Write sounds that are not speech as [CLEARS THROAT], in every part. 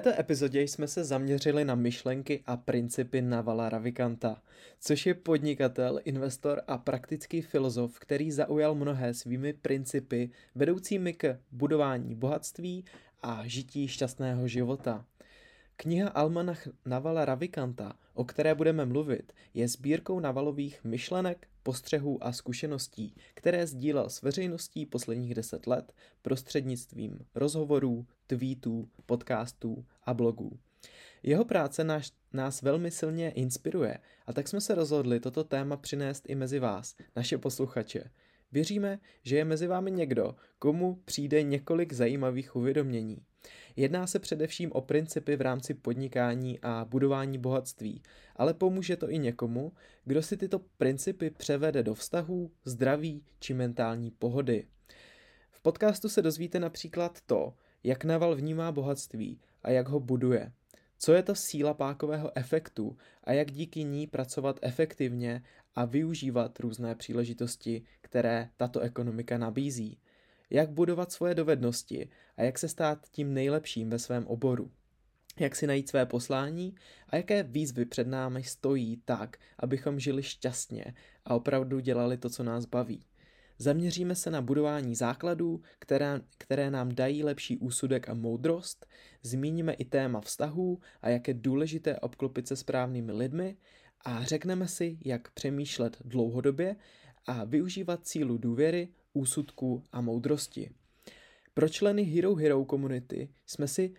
této epizodě jsme se zaměřili na myšlenky a principy Navala Ravikanta, což je podnikatel, investor a praktický filozof, který zaujal mnohé svými principy vedoucími k budování bohatství a žití šťastného života. Kniha Almanach Navala Ravikanta, o které budeme mluvit, je sbírkou Navalových myšlenek, postřehů a zkušeností, které sdílel s veřejností posledních deset let prostřednictvím rozhovorů, tweetů, podcastů a blogů. Jeho práce nás, nás velmi silně inspiruje a tak jsme se rozhodli toto téma přinést i mezi vás, naše posluchače. Věříme, že je mezi vámi někdo, komu přijde několik zajímavých uvědomění. Jedná se především o principy v rámci podnikání a budování bohatství, ale pomůže to i někomu, kdo si tyto principy převede do vztahů, zdraví či mentální pohody. V podcastu se dozvíte například to, jak Naval vnímá bohatství a jak ho buduje. Co je to síla pákového efektu a jak díky ní pracovat efektivně a využívat různé příležitosti, které tato ekonomika nabízí jak budovat svoje dovednosti a jak se stát tím nejlepším ve svém oboru. Jak si najít své poslání a jaké výzvy před námi stojí tak, abychom žili šťastně a opravdu dělali to, co nás baví. Zaměříme se na budování základů, které, které nám dají lepší úsudek a moudrost, zmíníme i téma vztahů a jak je důležité obklopit se správnými lidmi a řekneme si, jak přemýšlet dlouhodobě a využívat cílu důvěry, úsudku a moudrosti. Pro členy Hero Hero komunity jsme si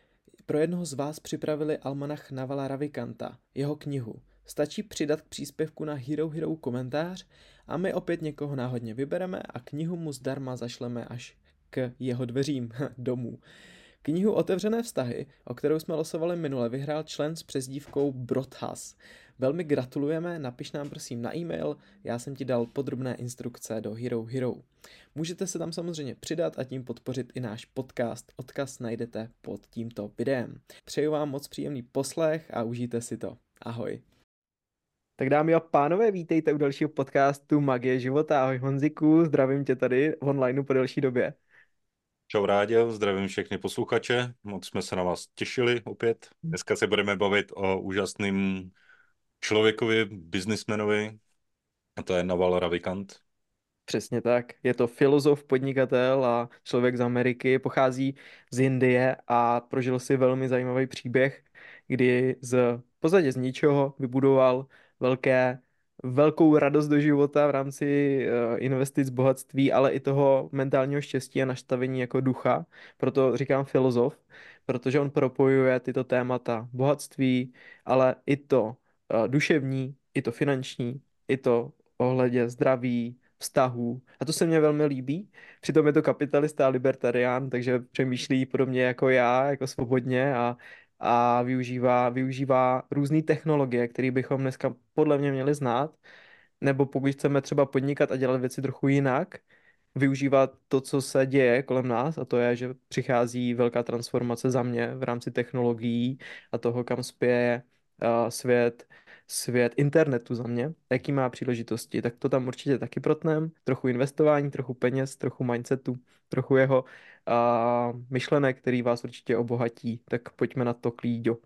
pro jednoho z vás připravili almanach Navala Ravikanta, jeho knihu. Stačí přidat k příspěvku na Hero Hero komentář a my opět někoho náhodně vybereme a knihu mu zdarma zašleme až k jeho dveřím [LAUGHS] domů. Knihu Otevřené vztahy, o kterou jsme losovali minule, vyhrál člen s přezdívkou Brothas. Velmi gratulujeme, napiš nám prosím na e-mail, já jsem ti dal podrobné instrukce do Hero Hero. Můžete se tam samozřejmě přidat a tím podpořit i náš podcast. Odkaz najdete pod tímto videem. Přeju vám moc příjemný poslech a užijte si to. Ahoj. Tak dámy a pánové, vítejte u dalšího podcastu Magie života. Ahoj Honziku, zdravím tě tady v onlineu po delší době. Čau Rádě, zdravím všechny posluchače, moc jsme se na vás těšili opět. Dneska se budeme bavit o úžasným člověkovi, biznismenovi, a to je Naval Ravikant. Přesně tak. Je to filozof, podnikatel a člověk z Ameriky, pochází z Indie a prožil si velmi zajímavý příběh, kdy z v podstatě z ničeho vybudoval velké, velkou radost do života v rámci uh, investic, bohatství, ale i toho mentálního štěstí a nastavení jako ducha. Proto říkám filozof, protože on propojuje tyto témata bohatství, ale i to uh, duševní, i to finanční, i to ohledě zdraví, vztahů. A to se mně velmi líbí. Přitom je to kapitalista a libertarián, takže přemýšlí podobně jako já, jako svobodně a, a využívá, využívá různé technologie, které bychom dneska podle mě měli znát. Nebo pokud chceme třeba podnikat a dělat věci trochu jinak, využívat to, co se děje kolem nás, a to je, že přichází velká transformace za mě v rámci technologií a toho, kam spěje uh, svět, svět internetu za mě, jaký má příležitosti, tak to tam určitě taky protnem. Trochu investování, trochu peněz, trochu mindsetu, trochu jeho uh, myšlenek, který vás určitě obohatí. Tak pojďme na to klíďo.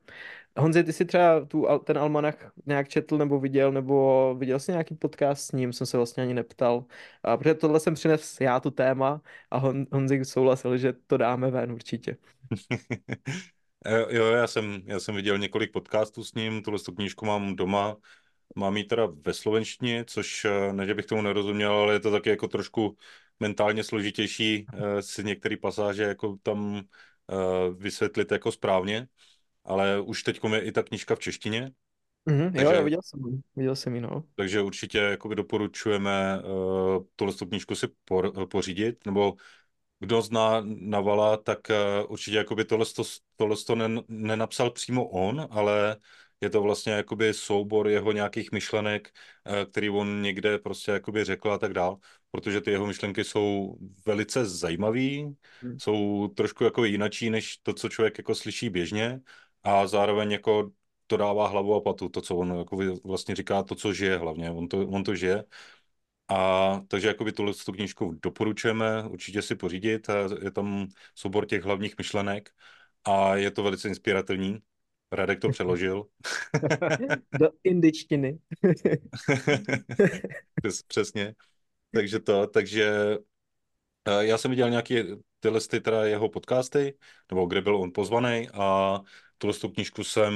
Honzi, ty si třeba tu, ten almanach nějak četl nebo viděl, nebo viděl jsi nějaký podcast s ním, jsem se vlastně ani neptal. A protože tohle jsem přinesl já tu téma a Hon, Honzi souhlasil, že to dáme ven určitě. [LAUGHS] Eh, jo, já jsem, já jsem viděl několik podcastů s ním, tuhle knížku mám doma, mám ji teda ve slovenštině, což eh, ne, že bych tomu nerozuměl, ale je to taky jako trošku mentálně složitější eh, si některé pasáže jako tam vysvětlit jako správně, ale už teď je i ta knížka v češtině. Mm-hmm, takže, jo, jo, viděl jsem, viděl jsem ji, no. Takže určitě jakoby doporučujeme uh, tuhle knížku si por, pořídit, nebo kdo zná Navala, tak uh, určitě jakoby tohle, to, tohle to nen, nenapsal přímo on, ale je to vlastně jakoby soubor jeho nějakých myšlenek, uh, který on někde prostě jakoby řekl a tak dál, protože ty jeho myšlenky jsou velice zajímavé, hmm. jsou trošku jako jinačí, než to, co člověk jako slyší běžně a zároveň jako to dává hlavu a patu, to, co on jako vlastně říká, to, co žije hlavně, on to, on to žije a takže jakoby tuhle tu knížku doporučujeme určitě si pořídit. Je tam soubor těch hlavních myšlenek a je to velice inspirativní. Radek to [LAUGHS] přeložil. Do indičtiny. [LAUGHS] Přes, přesně. Takže to, takže já jsem viděl nějaký tyhle ty teda jeho podcasty, nebo kde byl on pozvaný a tuhle tu knížku jsem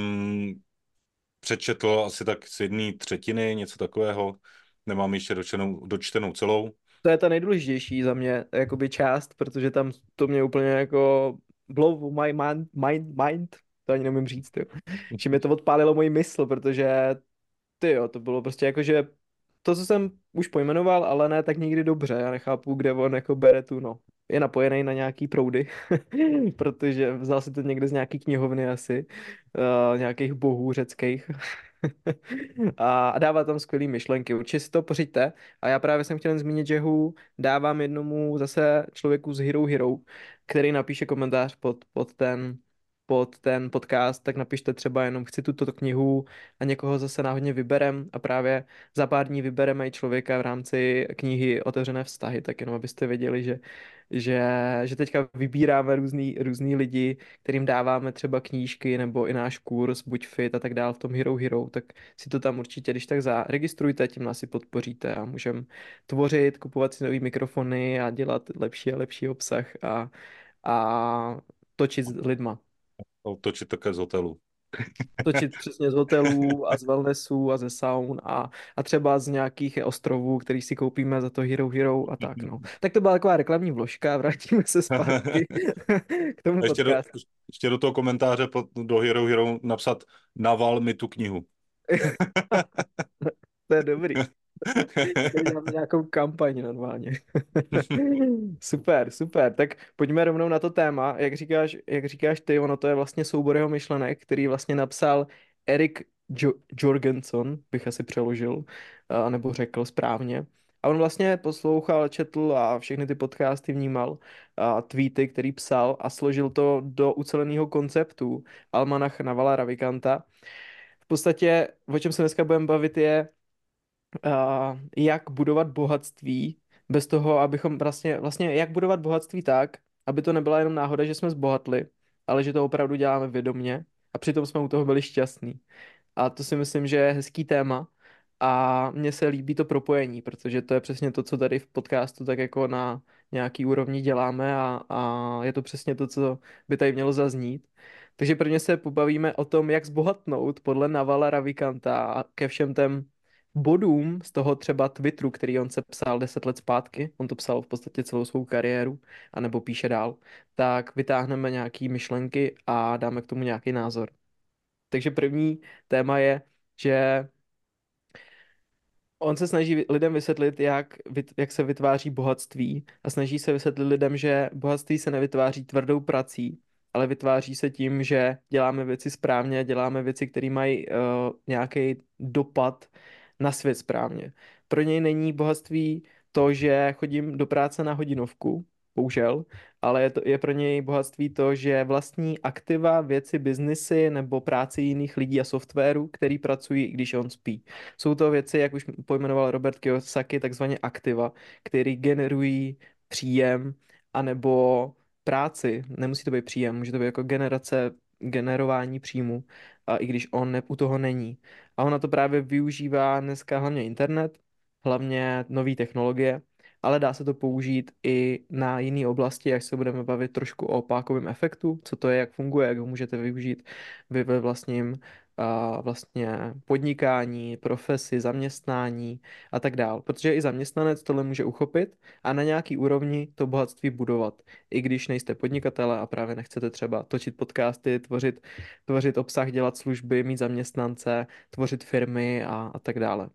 přečetl asi tak z jedné třetiny, něco takového. Nemám ještě dočtenou, dočtenou celou. To je ta nejdůležitější za mě, jakoby část, protože tam to mě úplně jako blow my mind, mind, mind to ani nemůžu říct, jo. [LAUGHS] Že mi to odpálilo moji mysl, protože ty jo, to bylo prostě jako, že to, co jsem už pojmenoval, ale ne tak nikdy dobře. Já nechápu, kde on jako bere tu, no. Je napojený na nějaký proudy, [LAUGHS] protože vzal si to někde z nějaký knihovny asi, uh, nějakých bohů řeckých. [LAUGHS] a, dává tam skvělé myšlenky. Určitě si to pořiďte. A já právě jsem chtěl zmínit, že hu dávám jednomu zase člověku z Hero Hero, který napíše komentář pod, pod ten pod ten podcast, tak napište třeba jenom chci tuto knihu a někoho zase náhodně vyberem. A právě za pár dní vybereme i člověka v rámci knihy Otevřené vztahy, tak jenom abyste věděli, že, že, že teďka vybíráme různý, různý lidi, kterým dáváme třeba knížky nebo i náš kurz, buď fit a tak dál v tom Hero Hero, tak si to tam určitě, když tak zaregistrujte, tím nás si podpoříte a můžeme tvořit, kupovat si nový mikrofony a dělat lepší a lepší obsah a, a točit s lidma točit také z hotelu. Točit přesně z hotelů a z wellnessů a ze saun a, a třeba z nějakých ostrovů, který si koupíme za to Hero Hero a tak, no. Tak to byla taková reklamní vložka, [LAUGHS] vrátíme se zpátky [LAUGHS] k tomu ještě do, ještě do toho komentáře pod, do Hero Hero napsat naval mi tu knihu. [LAUGHS] to je dobrý. [LAUGHS] Nějakou kampaň normálně. [LAUGHS] super, super. Tak pojďme rovnou na to téma. Jak říkáš, jak říkáš ty, ono to je vlastně soubor jeho myšlenek, který vlastně napsal Erik jo- Jorgenson, bych asi přeložil, nebo řekl správně. A on vlastně poslouchal, četl a všechny ty podcasty vnímal a tweety, který psal a složil to do uceleného konceptu Almanach Navala Ravikanta. V podstatě, o čem se dneska budeme bavit, je uh, jak budovat bohatství bez toho, abychom vlastně, vlastně jak budovat bohatství tak, aby to nebyla jenom náhoda, že jsme zbohatli, ale že to opravdu děláme vědomně a přitom jsme u toho byli šťastní. A to si myslím, že je hezký téma a mně se líbí to propojení, protože to je přesně to, co tady v podcastu tak jako na nějaký úrovni děláme a, a je to přesně to, co by tady mělo zaznít. Takže prvně se pobavíme o tom, jak zbohatnout podle Navala Ravikanta a ke všem těm bodům z toho třeba Twitteru, který on se psal deset let zpátky, on to psal v podstatě celou svou kariéru, anebo píše dál, tak vytáhneme nějaké myšlenky a dáme k tomu nějaký názor. Takže první téma je, že on se snaží lidem vysvětlit, jak, jak se vytváří bohatství a snaží se vysvětlit lidem, že bohatství se nevytváří tvrdou prací, ale vytváří se tím, že děláme věci správně, děláme věci, které mají uh, nějaký dopad na svět správně. Pro něj není bohatství to, že chodím do práce na hodinovku, bohužel, ale je, to, je pro něj bohatství to, že vlastní aktiva, věci, biznesy nebo práci jiných lidí a softwaru, který pracují, když on spí. Jsou to věci, jak už pojmenoval Robert Kiyosaki, takzvaně aktiva, který generují příjem anebo práci. Nemusí to být příjem, může to být jako generace, generování příjmu, a i když on ne, u toho není. A ona to právě využívá dneska hlavně internet, hlavně nové technologie, ale dá se to použít i na jiné oblasti, až se budeme bavit trošku o pákovém efektu, co to je, jak funguje, jak ho můžete využít vy ve vlastním vlastně podnikání, profesi, zaměstnání a tak dál. Protože i zaměstnanec tohle může uchopit a na nějaký úrovni to bohatství budovat. I když nejste podnikatele a právě nechcete třeba točit podcasty, tvořit, tvořit obsah, dělat služby, mít zaměstnance, tvořit firmy a, a tak dále.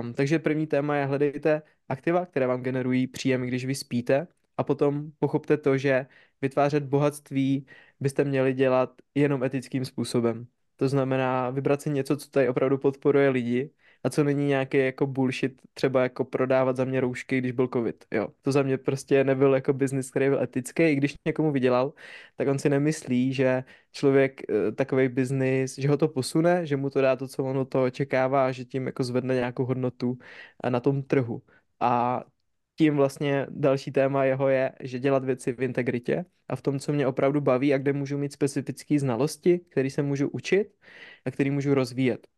Um, takže první téma je hledejte aktiva, které vám generují příjem, když vy spíte a potom pochopte to, že vytvářet bohatství byste měli dělat jenom etickým způsobem. To znamená vybrat si něco, co tady opravdu podporuje lidi a co není nějaký jako bullshit, třeba jako prodávat za mě roušky, když byl covid. Jo, to za mě prostě nebyl jako biznis, který byl etický, i když někomu vydělal, tak on si nemyslí, že člověk eh, takový biznis, že ho to posune, že mu to dá to, co on to očekává že tím jako zvedne nějakou hodnotu na tom trhu. A tím vlastně další téma jeho je, že dělat věci v integritě a v tom, co mě opravdu baví a kde můžu mít specifické znalosti, které se můžu učit a které můžu rozvíjet.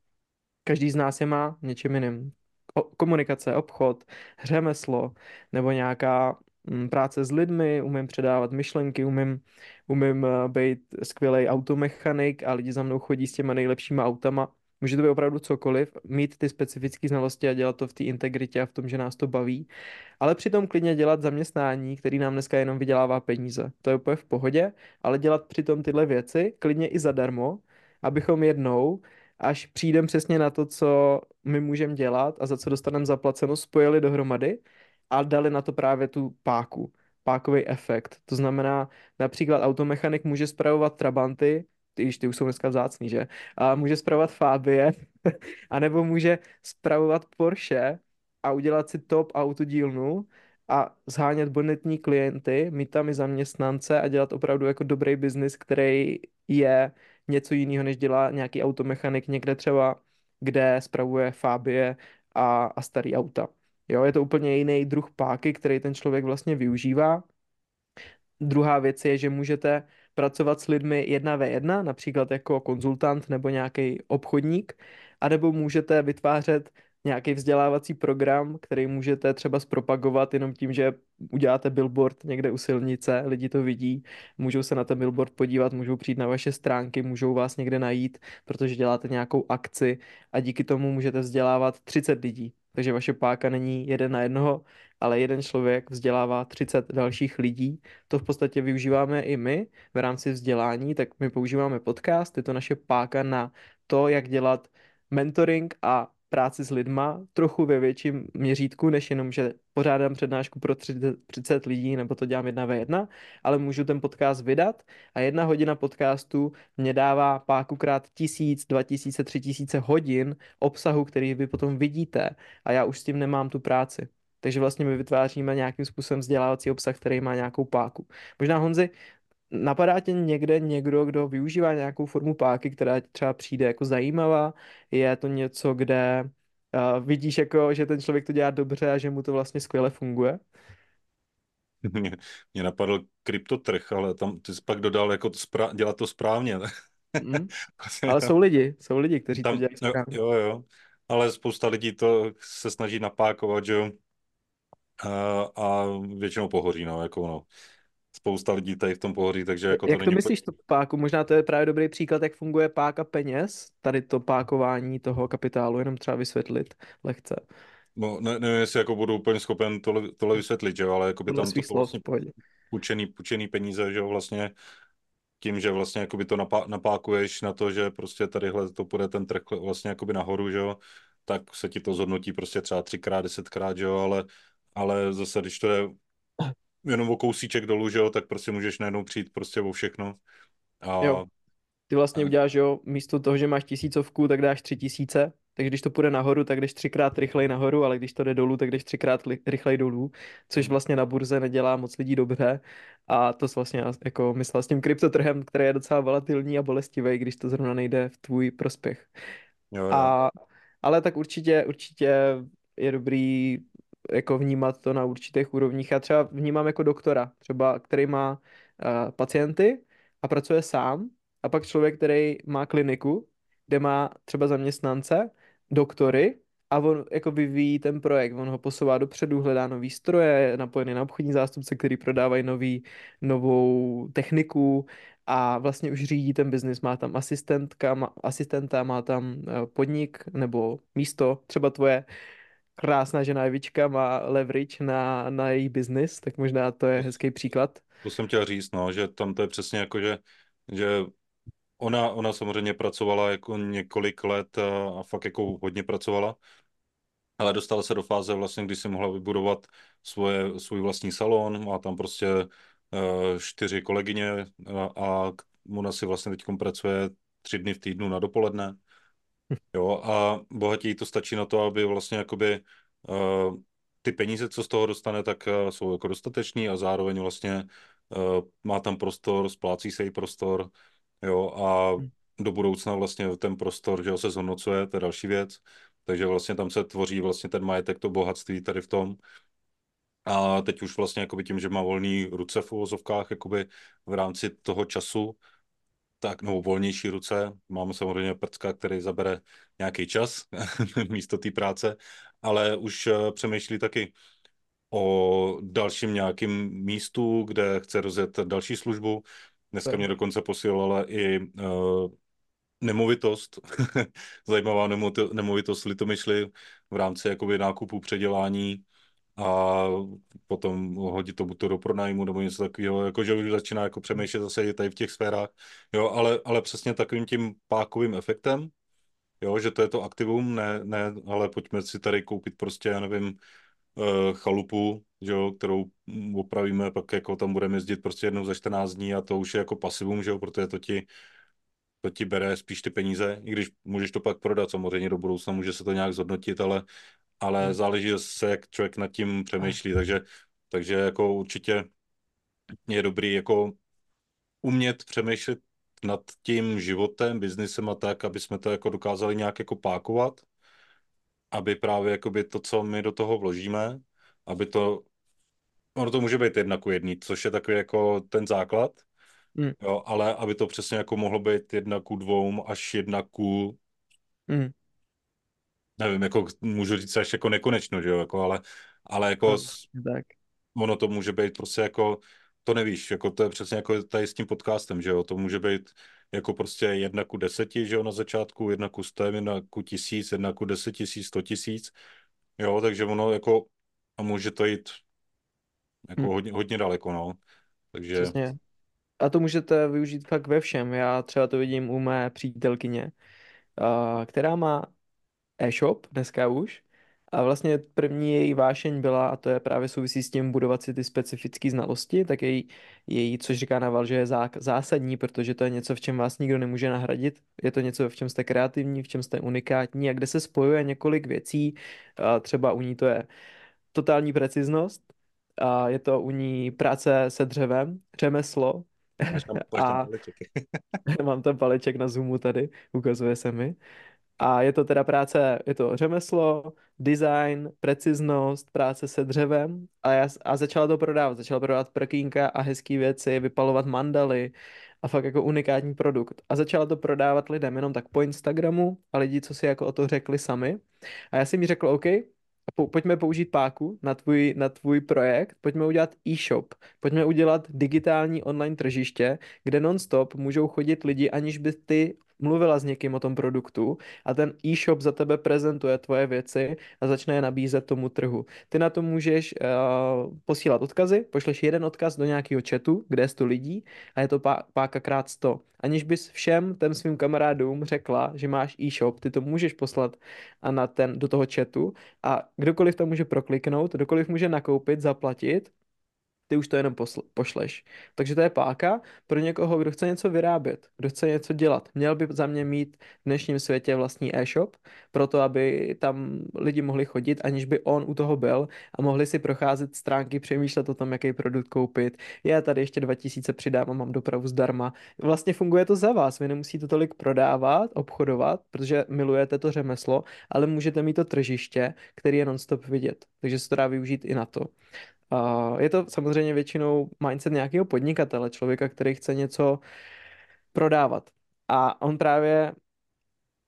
Každý z nás je má něčím jiným. O, komunikace, obchod, řemeslo nebo nějaká mm, práce s lidmi, umím předávat myšlenky, umím, umím eh, být skvělý automechanik a lidi za mnou chodí s těma nejlepšíma autama. Může to být opravdu cokoliv, mít ty specifické znalosti a dělat to v té integritě a v tom, že nás to baví, ale přitom klidně dělat zaměstnání, který nám dneska jenom vydělává peníze. To je úplně v pohodě, ale dělat přitom tyhle věci klidně i zadarmo, abychom jednou až přijdem přesně na to, co my můžeme dělat a za co dostaneme zaplaceno, spojili dohromady a dali na to právě tu páku, pákový efekt. To znamená, například automechanik může spravovat trabanty, ty, ty už jsou dneska vzácný, že? A může spravovat Fabie, [LAUGHS] anebo může spravovat Porsche a udělat si top autodílnu a zhánět bonitní klienty, mít tam i zaměstnance a dělat opravdu jako dobrý biznis, který je něco jiného, než dělá nějaký automechanik někde třeba, kde spravuje Fabie a, a starý auta. Jo, je to úplně jiný druh páky, který ten člověk vlastně využívá. Druhá věc je, že můžete pracovat s lidmi jedna ve jedna, například jako konzultant nebo nějaký obchodník, anebo můžete vytvářet nějaký vzdělávací program, který můžete třeba zpropagovat jenom tím, že uděláte billboard někde u silnice, lidi to vidí, můžou se na ten billboard podívat, můžou přijít na vaše stránky, můžou vás někde najít, protože děláte nějakou akci a díky tomu můžete vzdělávat 30 lidí. Takže vaše páka není jeden na jednoho, ale jeden člověk vzdělává 30 dalších lidí. To v podstatě využíváme i my v rámci vzdělání, tak my používáme podcast, je to naše páka na to, jak dělat mentoring a práci s lidma trochu ve větším měřítku, než jenom, že pořádám přednášku pro 30, 30 lidí nebo to dělám jedna ve jedna, ale můžu ten podcast vydat a jedna hodina podcastu mě dává pákukrát tisíc, dva tisíce, tři tisíce hodin obsahu, který vy potom vidíte a já už s tím nemám tu práci. Takže vlastně my vytváříme nějakým způsobem vzdělávací obsah, který má nějakou páku. Možná Honzi, Napadá tě někde někdo, kdo využívá nějakou formu páky, která třeba přijde jako zajímavá? Je to něco, kde uh, vidíš, jako, že ten člověk to dělá dobře a že mu to vlastně skvěle funguje? [LAUGHS] Mě, mě napadl kryptotrh, ale tam ty jsi pak dodal jako to spra- dělat to správně. Mm. [LAUGHS] ale jsou lidi, jsou lidi, kteří tam, to dělají správně. Jo, jo, ale spousta lidí to se snaží napákovat, že jo, a, a většinou pohoří, no, jako no spousta lidí tady v tom pohoří, takže jako Jak to, to myslíš, to páku? Možná to je právě dobrý příklad, jak funguje páka peněz, tady to pákování toho kapitálu, jenom třeba vysvětlit lehce. No, ne, nevím, jestli jako budu úplně schopen tohle, tohle vysvětlit, že ale jako by tam to vlastně půjčený, půjčený peníze, že jo, vlastně tím, že vlastně jakoby to napá, napákuješ na to, že prostě tadyhle to půjde ten trh vlastně jakoby nahoru, že jo, tak se ti to zhodnotí prostě třeba třikrát, desetkrát, že jo, ale, ale zase, když to je jenom o kousíček dolů, že jo, tak prostě můžeš najednou přijít prostě o všechno. A... Jo. Ty vlastně uděláš, jo, místo toho, že máš tisícovku, tak dáš tři tisíce, takže když to půjde nahoru, tak jdeš třikrát rychleji nahoru, ale když to jde dolů, tak jdeš třikrát rychleji dolů, což vlastně na burze nedělá moc lidí dobře. A to vlastně jako myslel s tím kryptotrhem, který je docela volatilní a bolestivý, když to zrovna nejde v tvůj prospěch. Jo, jo. A, ale tak určitě, určitě je dobrý jako vnímat to na určitých úrovních. Já třeba vnímám jako doktora, třeba který má uh, pacienty a pracuje sám, a pak člověk, který má kliniku, kde má třeba zaměstnance, doktory, a on jako vyvíjí ten projekt, on ho posouvá dopředu, hledá nový stroje, je napojený na obchodní zástupce, který prodávají nový, novou techniku a vlastně už řídí ten biznis, má tam asistentka, má, asistenta, má tam eh, podnik nebo místo, třeba tvoje, krásná žena Evička má leverage na, na její biznis, tak možná to je hezký příklad. To jsem chtěl říct, no, že tam to je přesně jako, že, že ona, ona samozřejmě pracovala jako několik let a, fakt jako hodně pracovala, ale dostala se do fáze vlastně, kdy si mohla vybudovat svoje, svůj vlastní salon, má tam prostě uh, čtyři kolegyně a, a ona si vlastně teď pracuje tři dny v týdnu na dopoledne Jo, a bohatí to stačí na to, aby vlastně jakoby uh, ty peníze, co z toho dostane, tak uh, jsou jako dostateční a zároveň vlastně uh, má tam prostor, splácí se i prostor, jo, a hmm. do budoucna vlastně ten prostor, že se zhodnocuje, to je další věc, takže vlastně tam se tvoří vlastně ten majetek, to bohatství tady v tom. A teď už vlastně jakoby tím, že má volný ruce v uvozovkách jakoby v rámci toho času, tak, nebo volnější ruce. Máme samozřejmě prcka, který zabere nějaký čas [LAUGHS] místo té práce, ale už eh, přemýšlí taky o dalším nějakým místu, kde chce rozjet další službu. Dneska mě dokonce posílala i uh, nemovitost, [LAUGHS] zajímavá nemovitost Litomyšly v rámci jakoby nákupu předělání a potom hodit to buď to do pronájmu nebo něco takového, jakože už začíná jako přemýšlet zase tady v těch sférách, jo, ale, ale přesně takovým tím pákovým efektem, jo, že to je to aktivum, ne, ne, ale pojďme si tady koupit prostě, já nevím, uh, chalupu, že jo, kterou opravíme, pak jako tam budeme jezdit prostě jednou za 14 dní a to už je jako pasivum, že jo, protože to ti, to ti bere spíš ty peníze, i když můžeš to pak prodat samozřejmě do budoucna, může se to nějak zhodnotit, ale, ale hmm. záleží se, jak člověk nad tím přemýšlí, takže, takže jako určitě je dobrý jako umět přemýšlet nad tím životem, biznisem a tak, aby jsme to jako dokázali nějak jako pákovat, aby právě jakoby to, co my do toho vložíme, aby to, ono to může být jedna ku jedný, což je takový jako ten základ, mm. jo, ale aby to přesně jako mohlo být jedna ku dvou až jedna ku mm. Nevím, jako můžu říct až jako nekonečno, že jo, jako, ale, ale jako no, tak. ono to může být prostě jako to nevíš, jako to je přesně jako tady s tím podcastem, že jo, to může být jako prostě jedna ku deseti, že jo, na začátku, jedna ku sto, jedna ku tisíc, jedna ku deset tisíc, sto tisíc, jo, takže ono jako, a může to jít jako hmm. hodně, hodně daleko, no, takže... Přesně. A to můžete využít fakt ve všem, já třeba to vidím u mé přítelkyně, která má e-shop dneska už, a vlastně první její vášeň byla, a to je právě souvisí s tím budovat si ty specifické znalosti, tak její, její což říká Naval, že je zá, zásadní, protože to je něco, v čem vás nikdo nemůže nahradit. Je to něco, v čem jste kreativní, v čem jste unikátní a kde se spojuje několik věcí. A třeba u ní to je totální preciznost, a je to u ní práce se dřevem, řemeslo. Máš tam, máš [LAUGHS] tam a [LAUGHS] mám tam paleček na Zoomu tady, ukazuje se mi. A je to teda práce, je to řemeslo, design, preciznost, práce se dřevem a, já, a začala to prodávat. Začala prodávat prkínka a hezké věci, vypalovat mandaly a fakt jako unikátní produkt. A začala to prodávat lidem jenom tak po Instagramu a lidi, co si jako o to řekli sami. A já jsem jí řekl, OK, pojďme použít páku na tvůj, na tvůj projekt, pojďme udělat e-shop, pojďme udělat digitální online tržiště, kde non-stop můžou chodit lidi, aniž by ty mluvila s někým o tom produktu a ten e-shop za tebe prezentuje tvoje věci a začne je nabízet tomu trhu. Ty na to můžeš uh, posílat odkazy, pošleš jeden odkaz do nějakého chatu, kde je 100 lidí a je to pá- páka krát 100. Aniž bys všem těm svým kamarádům řekla, že máš e-shop, ty to můžeš poslat a na ten, do toho chatu a kdokoliv to může prokliknout, kdokoliv může nakoupit, zaplatit ty už to jenom posl- pošleš. Takže to je páka pro někoho, kdo chce něco vyrábět, kdo chce něco dělat. Měl by za mě mít v dnešním světě vlastní e-shop, proto aby tam lidi mohli chodit, aniž by on u toho byl a mohli si procházet stránky, přemýšlet o tom, jaký produkt koupit. Já tady ještě 2000 přidám a mám dopravu zdarma. Vlastně funguje to za vás, vy nemusíte tolik prodávat, obchodovat, protože milujete to řemeslo, ale můžete mít to tržiště, který je non-stop vidět. Takže se to dá využít i na to. Je to samozřejmě většinou mindset nějakého podnikatele, člověka, který chce něco prodávat. A on právě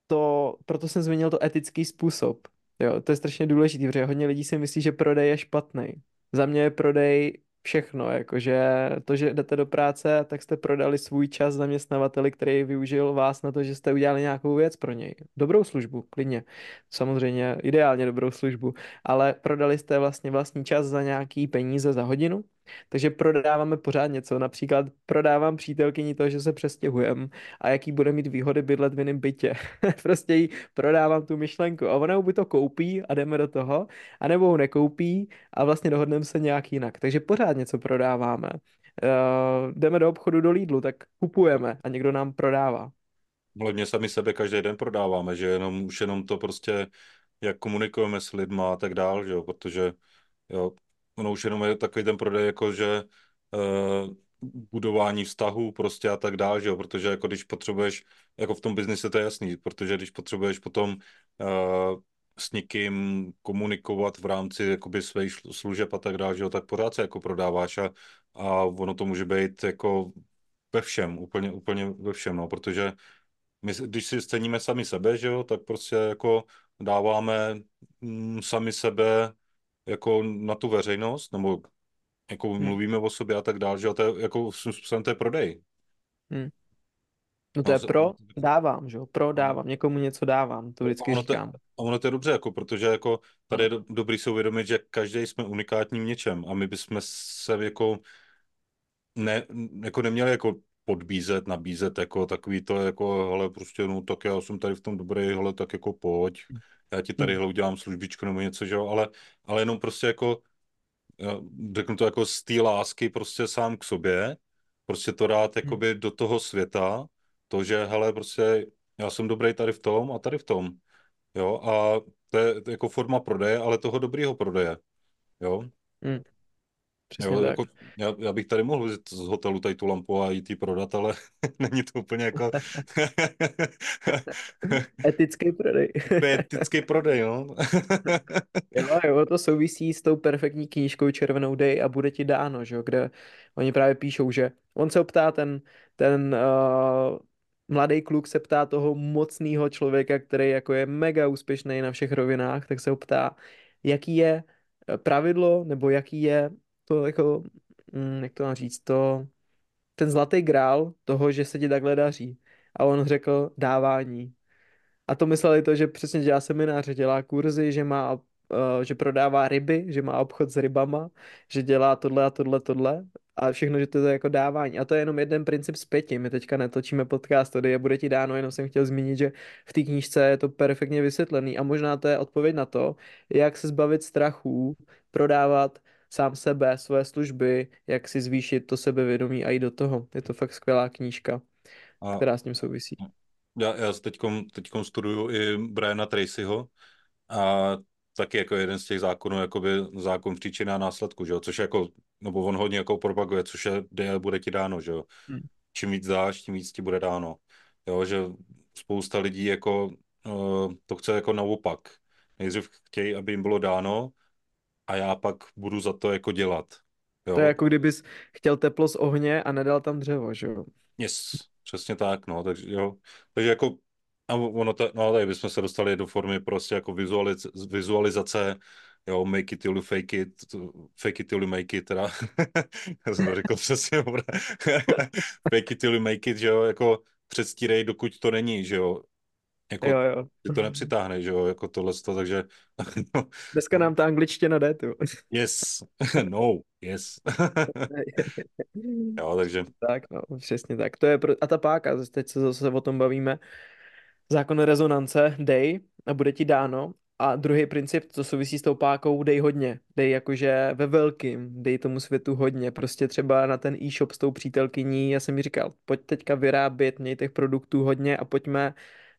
to, proto jsem zmínil to etický způsob. Jo, to je strašně důležité, protože hodně lidí si myslí, že prodej je špatný. Za mě je prodej všechno, jakože to, že jdete do práce, tak jste prodali svůj čas zaměstnavateli, který využil vás na to, že jste udělali nějakou věc pro něj. Dobrou službu, klidně. Samozřejmě ideálně dobrou službu, ale prodali jste vlastně vlastní čas za nějaký peníze za hodinu takže prodáváme pořád něco. Například prodávám přítelkyni to, že se přestěhujem a jaký bude mít výhody bydlet v jiném bytě. [LAUGHS] prostě jí prodávám tu myšlenku a ona by to koupí a jdeme do toho, anebo ho nekoupí a vlastně dohodneme se nějak jinak. Takže pořád něco prodáváme. Uh, jdeme do obchodu do Lidlu, tak kupujeme a někdo nám prodává. Hlavně sami sebe každý den prodáváme, že jenom, už jenom to prostě, jak komunikujeme s lidma a tak dál, že jo, protože jo, ono už jenom je takový ten prodej, jako že uh, budování vztahů prostě a tak dále, že jo, protože jako když potřebuješ, jako v tom biznise to je jasný, protože když potřebuješ potom uh, s někým komunikovat v rámci jakoby svých služeb a tak dále, že jo, tak pořád se jako prodáváš a, a ono to může být jako ve všem, úplně, úplně ve všem, no, protože my, když si ceníme sami sebe, že jo, tak prostě jako dáváme mm, sami sebe jako na tu veřejnost, nebo jako hmm. mluvíme o sobě a tak dále, že jo, to je, jako způsobem to je prodej. Hmm. No to no, je pro, dávám, že jo, pro, dávám, někomu něco dávám, to vždycky ono říkám. A ono to je dobře, jako, protože jako tady je do, dobrý si uvědomit, že každý jsme unikátní v něčem a my bychom se jako ne, jako neměli jako podbízet, nabízet jako takový to jako, ale prostě no tak já jsem tady v tom dobrý, ale tak jako pojď, já ti tady hmm. udělám službičku nebo něco, že jo, ale, ale jenom prostě jako řeknu to jako z té lásky prostě sám k sobě, prostě to dát hmm. jakoby do toho světa, to, že hele, prostě já jsem dobrý tady v tom a tady v tom, jo, a to je jako forma prodeje, ale toho dobrýho prodeje, jo. Hmm. Přesně jo, tak. Jako, já, já, bych tady mohl vzít z hotelu tady tu lampu a jít ji prodat, ale [LAUGHS] není to úplně jako... [LAUGHS] etický prodej. etický prodej, no. [LAUGHS] jo, jo, to souvisí s tou perfektní knížkou Červenou dej a bude ti dáno, že jo, kde oni právě píšou, že on se optá ten, ten uh, mladý kluk se ptá toho mocného člověka, který jako je mega úspěšný na všech rovinách, tak se optá, jaký je pravidlo, nebo jaký je to jako, mm, jak to mám říct, to, ten zlatý grál toho, že se ti takhle daří. A on řekl dávání. A to mysleli to, že přesně dělá semináře, dělá kurzy, že má uh, že prodává ryby, že má obchod s rybama, že dělá tohle a tohle, tohle a všechno, že to je jako dávání. A to je jenom jeden princip z pěti. My teďka netočíme podcast, tady je bude ti dáno, jenom jsem chtěl zmínit, že v té knížce je to perfektně vysvětlený a možná to je odpověď na to, jak se zbavit strachů, prodávat sám sebe, své služby, jak si zvýšit to sebevědomí a jít do toho. Je to fakt skvělá knížka, a která s tím souvisí. Já, já teďkom, teďkom studuju i Briana Tracyho a taky jako jeden z těch zákonů, jakoby zákon příčiny a následku, že jo? což jako, nebo on hodně jako propaguje, což je, kde bude ti dáno, že jo. Hmm. Čím víc dáš, tím víc ti bude dáno. Jo, že spousta lidí jako uh, to chce jako naopak. Nejdřív chtějí, aby jim bylo dáno a já pak budu za to jako dělat. Jo? To je jako kdybys chtěl teplo z ohně a nedal tam dřevo, že jo? Yes, přesně tak, no, takže jo. Takže jako a ono to, no tady bychom se dostali do formy prostě jako vizualiz, vizualizace, jo, make it till you fake it, fake it till you make it, teda, [LAUGHS] já jsem to řekl přesně, [LAUGHS] fake it till you make it, že jo, jako předstírej, dokud to není, že jo, jako, jo, jo. Ty to nepřitáhne, že jo, jako tohle, takže... [LAUGHS] No. Dneska nám ta angličtina jde, tu. Yes, [LAUGHS] no, yes. [LAUGHS] jo, takže... Tak, no, přesně tak. To je pro... A ta páka, teď se zase o tom bavíme, zákon rezonance, dej a bude ti dáno. A druhý princip, co souvisí s tou pákou, dej hodně. Dej jakože ve velkým, dej tomu světu hodně. Prostě třeba na ten e-shop s tou přítelkyní, já jsem mi říkal, pojď teďka vyrábět, měj těch produktů hodně a pojďme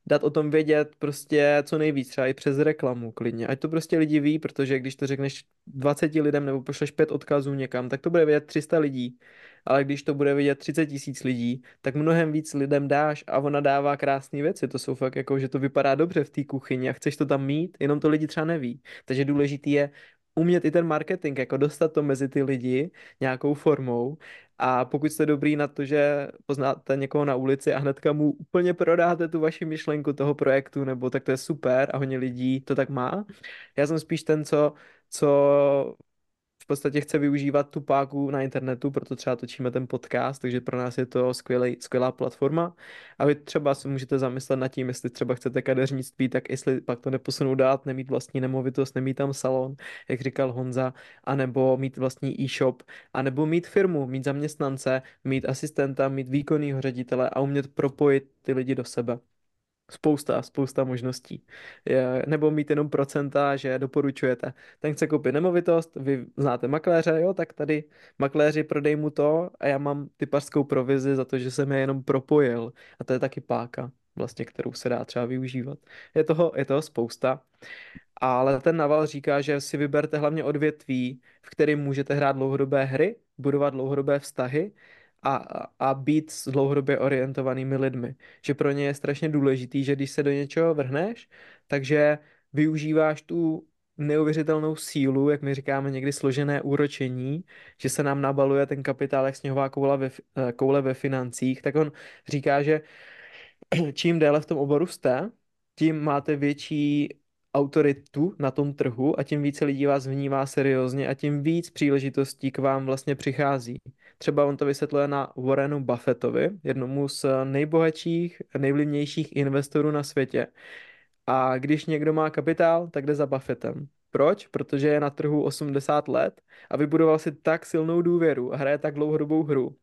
dát o tom vědět prostě co nejvíc, třeba i přes reklamu klidně. Ať to prostě lidi ví, protože když to řekneš 20 lidem nebo pošleš pět odkazů někam, tak to bude vědět 300 lidí. Ale když to bude vidět 30 tisíc lidí, tak mnohem víc lidem dáš a ona dává krásné věci. To jsou fakt jako, že to vypadá dobře v té kuchyni a chceš to tam mít, jenom to lidi třeba neví. Takže důležitý je umět i ten marketing, jako dostat to mezi ty lidi nějakou formou a pokud jste dobrý na to, že poznáte někoho na ulici a hnedka mu úplně prodáte tu vaši myšlenku toho projektu, nebo tak to je super a hodně lidí to tak má. Já jsem spíš ten, co, co v podstatě chce využívat tu páku na internetu, proto třeba točíme ten podcast, takže pro nás je to skvělý, skvělá platforma. A vy třeba si můžete zamyslet nad tím, jestli třeba chcete kadeřnictví, tak jestli pak to neposunou dát, nemít vlastní nemovitost, nemít tam salon, jak říkal Honza, anebo mít vlastní e-shop, anebo mít firmu, mít zaměstnance, mít asistenta, mít výkonného ředitele a umět propojit ty lidi do sebe. Spousta, spousta možností. Je, nebo mít jenom procenta, že doporučujete. Ten chce koupit nemovitost, vy znáte makléře, jo, tak tady makléři prodej mu to a já mám typařskou provizi za to, že jsem je jenom propojil. A to je taky páka, vlastně, kterou se dá třeba využívat. Je toho, je toho spousta. Ale ten naval říká, že si vyberte hlavně odvětví, v kterém můžete hrát dlouhodobé hry, budovat dlouhodobé vztahy a, a být s dlouhodobě orientovanými lidmi. Že pro ně je strašně důležitý, že když se do něčeho vrhneš, takže využíváš tu neuvěřitelnou sílu, jak my říkáme někdy složené úročení, že se nám nabaluje ten kapitál jak sněhová koule ve, eh, koule ve financích, tak on říká, že [CLEARS THROAT] čím déle v tom oboru jste, tím máte větší autoritu na tom trhu a tím více lidí vás vnímá seriózně a tím víc příležitostí k vám vlastně přichází. Třeba on to vysvětluje na Warrenu Buffettovi, jednomu z nejbohatších, nejvlivnějších investorů na světě. A když někdo má kapitál, tak jde za Buffettem. Proč? Protože je na trhu 80 let a vybudoval si tak silnou důvěru a hraje tak dlouhodobou hru,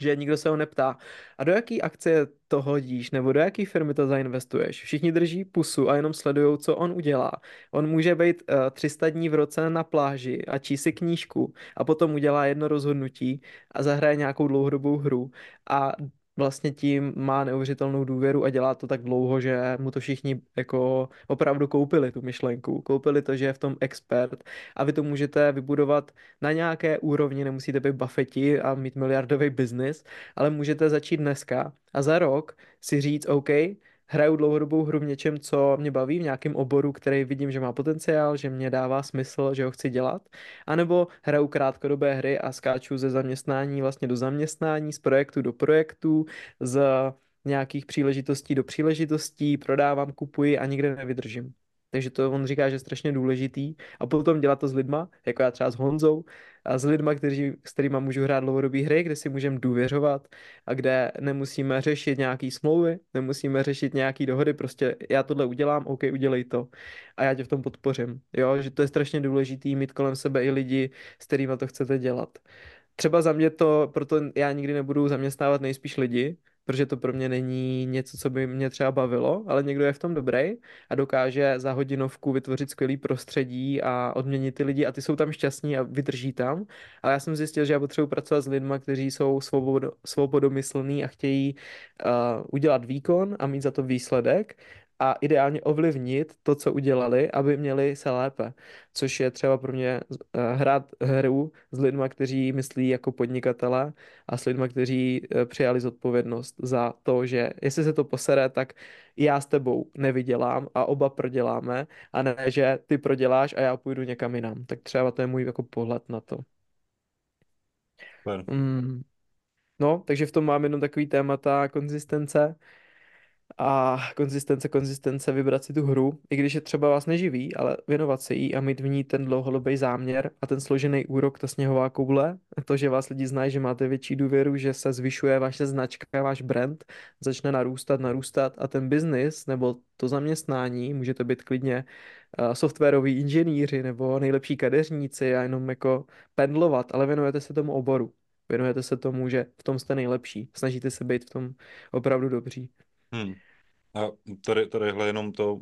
že nikdo se ho neptá, a do jaký akce to hodíš, nebo do jaký firmy to zainvestuješ. Všichni drží pusu a jenom sledují, co on udělá. On může být uh, eh, 300 dní v roce na pláži a čí si knížku a potom udělá jedno rozhodnutí a zahraje nějakou dlouhodobou hru a vlastně tím má neuvěřitelnou důvěru a dělá to tak dlouho, že mu to všichni jako opravdu koupili tu myšlenku. Koupili to, že je v tom expert a vy to můžete vybudovat na nějaké úrovni, nemusíte být Buffetti a mít miliardový biznis, ale můžete začít dneska a za rok si říct, OK, hraju dlouhodobou hru v něčem, co mě baví, v nějakém oboru, který vidím, že má potenciál, že mě dává smysl, že ho chci dělat, anebo hraju krátkodobé hry a skáču ze zaměstnání vlastně do zaměstnání, z projektu do projektu, z nějakých příležitostí do příležitostí, prodávám, kupuji a nikde nevydržím. Takže to on říká, že je strašně důležitý. A potom dělat to s lidma, jako já třeba s Honzou, a s lidma, kteří, s kterými můžu hrát dlouhodobé hry, kde si můžeme důvěřovat a kde nemusíme řešit nějaký smlouvy, nemusíme řešit nějaký dohody, prostě já tohle udělám, OK, udělej to. A já tě v tom podpořím. Jo, že to je strašně důležitý mít kolem sebe i lidi, s kterými to chcete dělat. Třeba za mě to, proto já nikdy nebudu zaměstnávat nejspíš lidi, protože to pro mě není něco, co by mě třeba bavilo, ale někdo je v tom dobrý a dokáže za hodinovku vytvořit skvělý prostředí a odměnit ty lidi a ty jsou tam šťastní a vydrží tam. Ale já jsem zjistil, že já potřebuji pracovat s lidmi, kteří jsou svobodo, svobodomyslní a chtějí uh, udělat výkon a mít za to výsledek a ideálně ovlivnit to, co udělali, aby měli se lépe. Což je třeba pro mě eh, hrát hru s lidmi, kteří myslí jako podnikatele a s lidmi, kteří eh, přijali zodpovědnost za to, že jestli se to posere, tak já s tebou nevydělám a oba proděláme a ne, že ty proděláš a já půjdu někam jinam. Tak třeba to je můj jako pohled na to. Mm. No, takže v tom mám jenom takový témata konzistence a konzistence, konzistence, vybrat si tu hru, i když je třeba vás neživí, ale věnovat se jí a mít v ní ten dlouhodobý záměr a ten složený úrok, ta sněhová koule, to, že vás lidi znají, že máte větší důvěru, že se zvyšuje vaše značka, váš brand, začne narůstat, narůstat a ten biznis nebo to zaměstnání, můžete být klidně uh, softwaroví inženýři nebo nejlepší kadeřníci a jenom jako pendlovat, ale věnujete se tomu oboru. Věnujete se tomu, že v tom jste nejlepší. Snažíte se být v tom opravdu dobří. Hmm. A tady, tadyhle jenom to,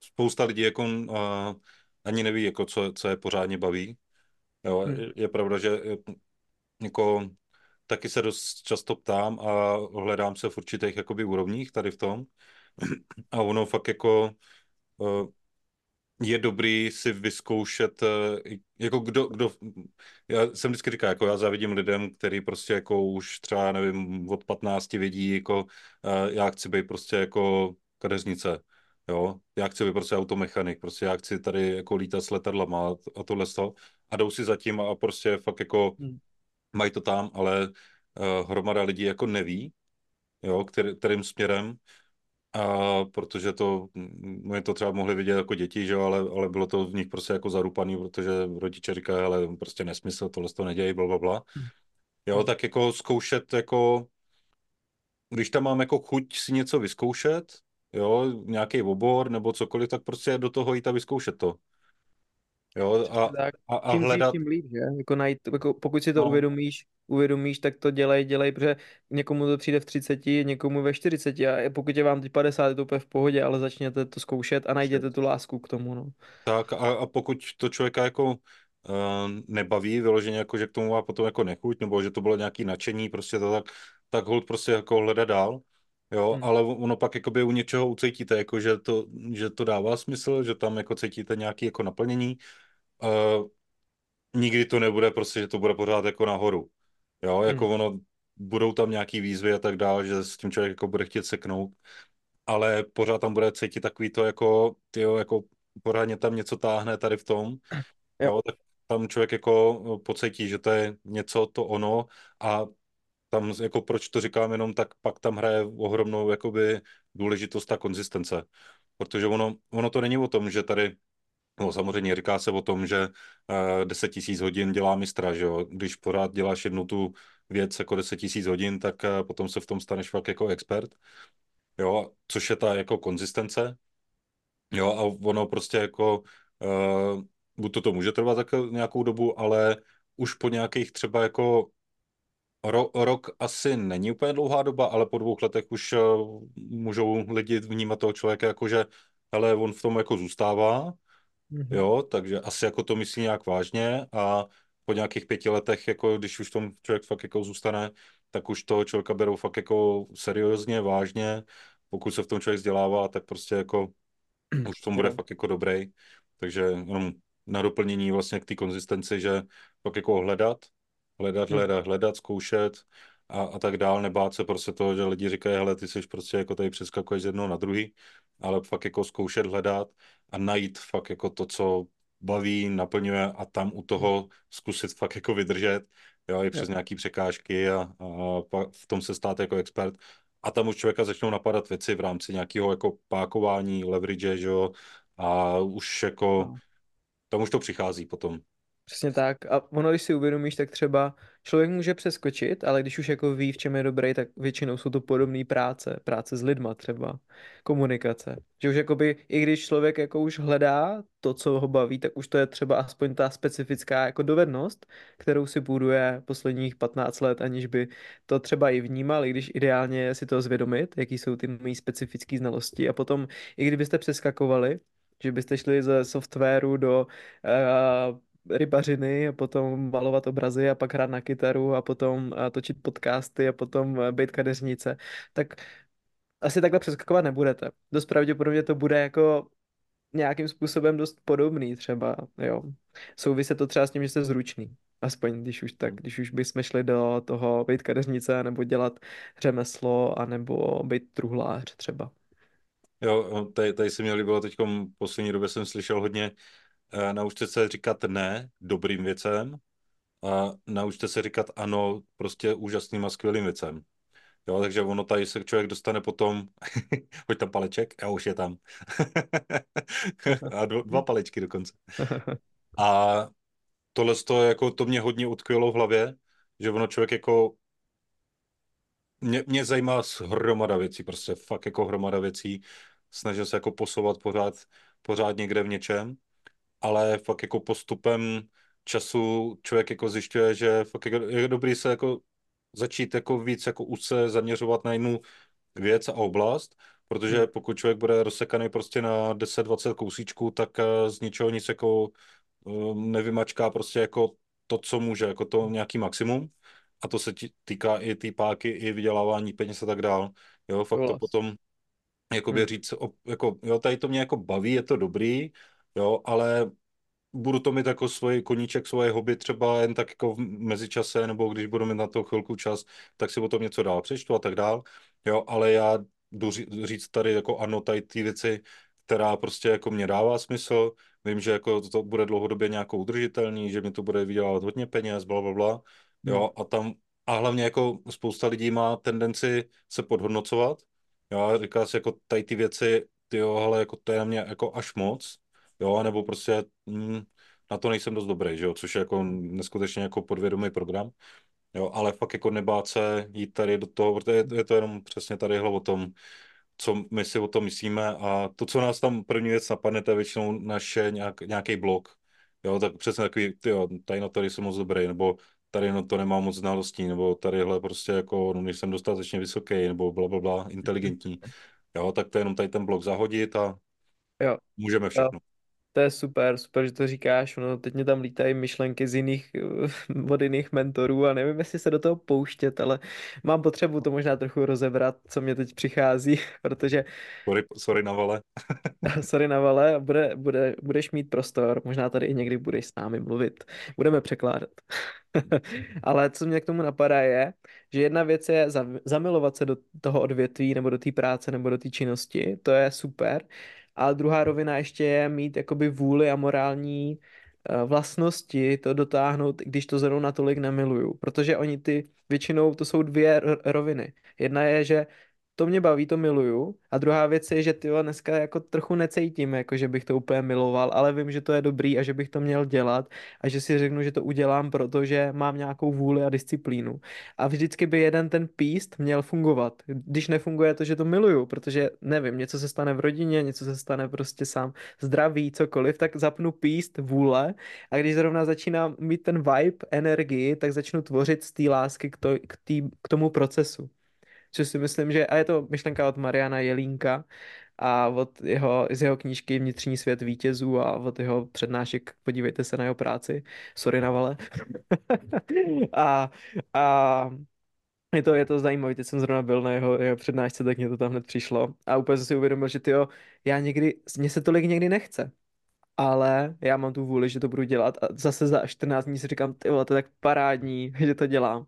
spousta lidí jako uh, ani neví, jako co, co je pořádně baví. Jo, hmm. je, je pravda, že jako taky se dost často ptám a hledám se v určitých jakoby úrovních tady v tom. [CLEARS THROAT] A ono fakt jako uh, je dobrý si vyzkoušet, eh, jako kdo, kdo, já jsem vždycky říkal, jako já závidím lidem, který prostě jako už třeba, nevím, od 15 vidí, jako eh, já chci být prostě jako kadeřnice, jo, já chci být prostě automechanik, prostě já chci tady jako lítat s letadlama a tohle to a jdou si zatím a prostě fakt jako hmm. mají to tam, ale uh, hromada lidí jako neví, jo, který, kterým směrem a protože to, my to třeba mohli vidět jako děti, že ale, ale bylo to v nich prostě jako zarupaný, protože rodiče říkají, ale prostě nesmysl, tohle to nedějí, bla, bla, bla. Hmm. Jo, tak jako zkoušet jako, když tam mám jako chuť si něco vyzkoušet, jo, nějaký obor nebo cokoliv, tak prostě do toho jít a vyzkoušet to. Jo, a, tak, a, a hledat... Tím líp, že? Jako najít, jako pokud si to no. uvědomíš, uvědomíš, tak to dělej, dělej, protože někomu to přijde v 30, někomu ve 40 a pokud je vám teď 50, je to úplně v pohodě, ale začněte to zkoušet a najděte tu lásku k tomu, no. Tak a, a pokud to člověka jako uh, nebaví, vyloženě jako, že k tomu má potom jako nechuť, nebo že to bylo nějaký nadšení, prostě to tak, tak hold prostě jako hledat dál, jo, hmm. ale ono pak jakoby u něčeho ucítíte, jako že to, že to dává smysl, že tam jako cítíte nějaký jako naplnění, uh, nikdy to nebude prostě, že to bude pořád jako nahoru. Jo, jako hmm. ono, budou tam nějaký výzvy a tak dále, že s tím člověk jako bude chtět seknout, ale pořád tam bude cítit takový to jako, tyjo, jako pořádně tam něco táhne tady v tom, [CLEARS THROAT] Jo. jo, tak tam člověk jako pocítí, že to je něco to ono a tam jako proč to říkám jenom, tak pak tam hraje ohromnou jakoby důležitost ta konzistence. Protože ono, ono to není o tom, že tady No samozřejmě říká se o tom, že uh, 10 tisíc hodin dělá mistra, že jo. Když pořád děláš jednu tu věc jako 10 tisíc hodin, tak uh, potom se v tom staneš fakt jako expert. Jo, což je ta jako konzistence. Jo, a ono prostě jako uh, buď to, to může trvat tak nějakou dobu, ale už po nějakých třeba jako ro, rok asi není úplně dlouhá doba, ale po dvou letech už uh, můžou lidi vnímat toho člověka jako, že hele, on v tom jako zůstává, Mhm. jo, takže asi jako to myslí nějak vážně a po nějakých pěti letech, jako když už tom člověk fakt jako zůstane, tak už toho člověka berou fakt jako seriózně, vážně. Pokud se v tom člověk vzdělává, tak prostě jako [CLEARS THROAT] už v tom bude fakt jako dobrý. Takže jenom na doplnění vlastně k té konzistenci, že fakt jako hledat, hledat, hledat, hledat, zkoušet a, a tak dál, nebát se prostě toho, že lidi říkají, hele, ty jsi prostě jako tady přeskakuješ z jednoho na druhý, ale fakt jako zkoušet, hledat a najít fakt jako to, co baví, naplňuje a tam u toho zkusit fakt jako vydržet, jo, i přes nějaký překážky a, a pak v tom se stát jako expert. A tam už člověka začnou napadat věci v rámci nějakého jako pákování, leverage, že jo, a už jako, No. tam už to přichází potom. Přesně tak. A ono, když si uvědomíš, tak třeba člověk může přeskočit, ale když už jako ví, v čem je dobrý, tak většinou jsou to podobné práce. Práce s lidma třeba, komunikace. Že už jakoby, i když člověk jako už hledá to, co ho baví, tak už to je třeba aspoň ta specifická jako dovednost, kterou si buduje posledních 15 let, aniž by to třeba i vnímal, i když ideálně si to zvědomit, jaký jsou ty mý specifické znalosti. A potom, i kdybyste přeskakovali, že byste šli ze softwaru do uh, rybařiny a potom malovat obrazy a pak hrát na kytaru a potom a točit podcasty a potom eh, být kadeřnice, tak asi takhle přeskakovat nebudete. Dost pravděpodobně to bude jako nějakým způsobem dost podobný třeba, jo. Souvisí to třeba s tím, že jste zručný. Aspoň když už tak, když už bychom šli do toho být kadeřnice, nebo dělat řemeslo, anebo být truhlář třeba. Jo, tady, tady se mi líbilo teď, poslední době jsem slyšel hodně, naučte se říkat ne dobrým věcem a naučte se říkat ano prostě úžasným a skvělým věcem. Jo, takže ono tady se člověk dostane potom, [LAUGHS] hoď tam paleček, a už je tam. [LAUGHS] a dvo, dva palečky dokonce. [LAUGHS] A tohle to, jako, to mě hodně utkvělo v hlavě, že ono člověk jako mě, mě zajímá hromada věcí, prostě fakt jako hromada věcí. Snažil se jako posouvat pořád, pořád někde v něčem, ale fakt jako postupem času člověk jako zjišťuje, že fakt jako, je dobrý se jako začít jako víc jako už se zaměřovat na jednu věc a oblast, protože Hmm. pokud člověk bude rozsekaný prostě na 10-20 kousíčků, tak eh, z ničeho nic jako eh, nevymačká prostě jako to, co může, jako to nějaký maximum. A to se týká i té páky, i vydělávání peněz a tak dál. Jo, fakt to potom jakoby Hmm. říct, jako, jo, tady to mě jako baví, je to dobrý, jo, ale budu to mít jako svůj koníček, svoje hobby třeba jen tak jako v mezičase, nebo když budu mít na to chvilku čas, tak si o tom něco dál přečtu a tak dál, jo, ale já jdu ří- říct tady jako ano, tady ty věci, která prostě jako mě dává smysl, vím, že jako to bude dlouhodobě nějakou udržitelný, že mi to bude vydělávat hodně peněz, bla, bla, bla, jo, Hmm. a tam, a hlavně jako spousta lidí má tendenci se podhodnocovat, jo, a říká si jako tady ty věci, ty jo, ale jako to je na mě jako až moc, jo, nebo prostě mm, na to nejsem dost dobrý, že jo, což je jako neskutečně jako podvědomý program, jo, ale fakt jako nebát se jít tady do toho, protože je, je to jenom přesně tady o tom, co my si o tom myslíme. A to, co nás tam první věc napadne, to je většinou naše nějak, nějaký blog, jo, tak přesně takový, ty jo, tady na to jsem moc dobrý, nebo tady na to nemám moc znalostí, nebo tadyhle prostě jako, no, nejsem dostatečně vysoký, nebo bla, bla, bla, inteligentní, jo, tak to je jenom tady ten blog zahodit a Jo. můžeme všechno. To je super, super, že to říkáš. No, teď mě tam lítají myšlenky z jiných, [LAUGHS] od jiných mentorů a nevím, jestli se do toho pouštět, ale mám potřebu to možná trochu rozebrat, co mě teď přichází, [LAUGHS] protože... Sorry, sorry na vale. [LAUGHS] sorry na vale, bude, bude, budeš mít prostor, možná tady i někdy budeš s námi mluvit. Budeme překládat. ale co mě k tomu napadá je, že jedna věc je zamilovat se do toho odvětví nebo do té práce nebo do té činnosti, to je super, a druhá rovina ještě je mít jakoby vůli a morální eh, vlastnosti to dotáhnout, když to zrovna natolik nemiluju. Protože oni ty, většinou to jsou dvě roviny. Jedna je, že to mě baví, to miluju. A druhá věc je, že ty dneska jako trochu necítím, jako že bych to úplně miloval, ale vím, že to je dobrý a že bych to měl dělat a že si řeknu, že to udělám, protože mám nějakou vůli a disciplínu. A vždycky by jeden ten píst měl fungovat. Když nefunguje to, že to miluju, protože nevím, něco se stane v rodině, něco se stane prostě sám zdraví, cokoliv, tak zapnu píst, vůle a když zrovna začínám mít ten vibe, energii, tak začnu tvořit z té lásky k, to, k, tý, k tomu procesu což si myslím, že, a je to myšlenka od Mariana Jelínka a od jeho, z jeho knížky Vnitřní svět vítězů a od jeho přednášek, podívejte se na jeho práci, sorry na vale. [LAUGHS] a, a je to, je to zajímavé, teď jsem zrovna byl na jeho, jeho přednášce, tak mě to tam hned přišlo a úplně jsem si uvědomil, že tyjo, já někdy, mně se tolik někdy nechce, ale já mám tu vůli, že to budu dělat a zase za 14 dní si říkám, ty vole, to je tak parádní, [LAUGHS] že to dělám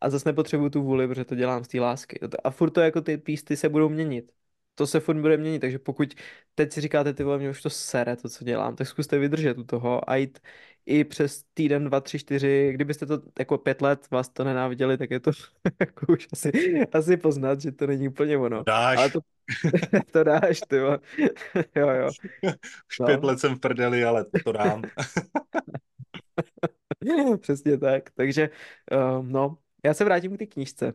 a zase nepotřebuju tu vůli, protože to dělám z té lásky. A furt to jako ty písty se budou měnit. To se furt bude měnit, takže pokud teď si říkáte, ty vole, mě už to sere, to, co dělám, tak zkuste vydržet u toho a jít i přes týden, dva, tři, čtyři, kdybyste to jako pět let vás to nenáviděli, tak je to [LAUGHS] jako už asi, asi poznat, že to není úplně ono. Dáš. Ale to, [LAUGHS] to dáš, ty [LAUGHS] jo, jo. Už no. pět let jsem v prdeli, ale to dám. Přesně tak, takže um, no, já se vrátím k té knížce.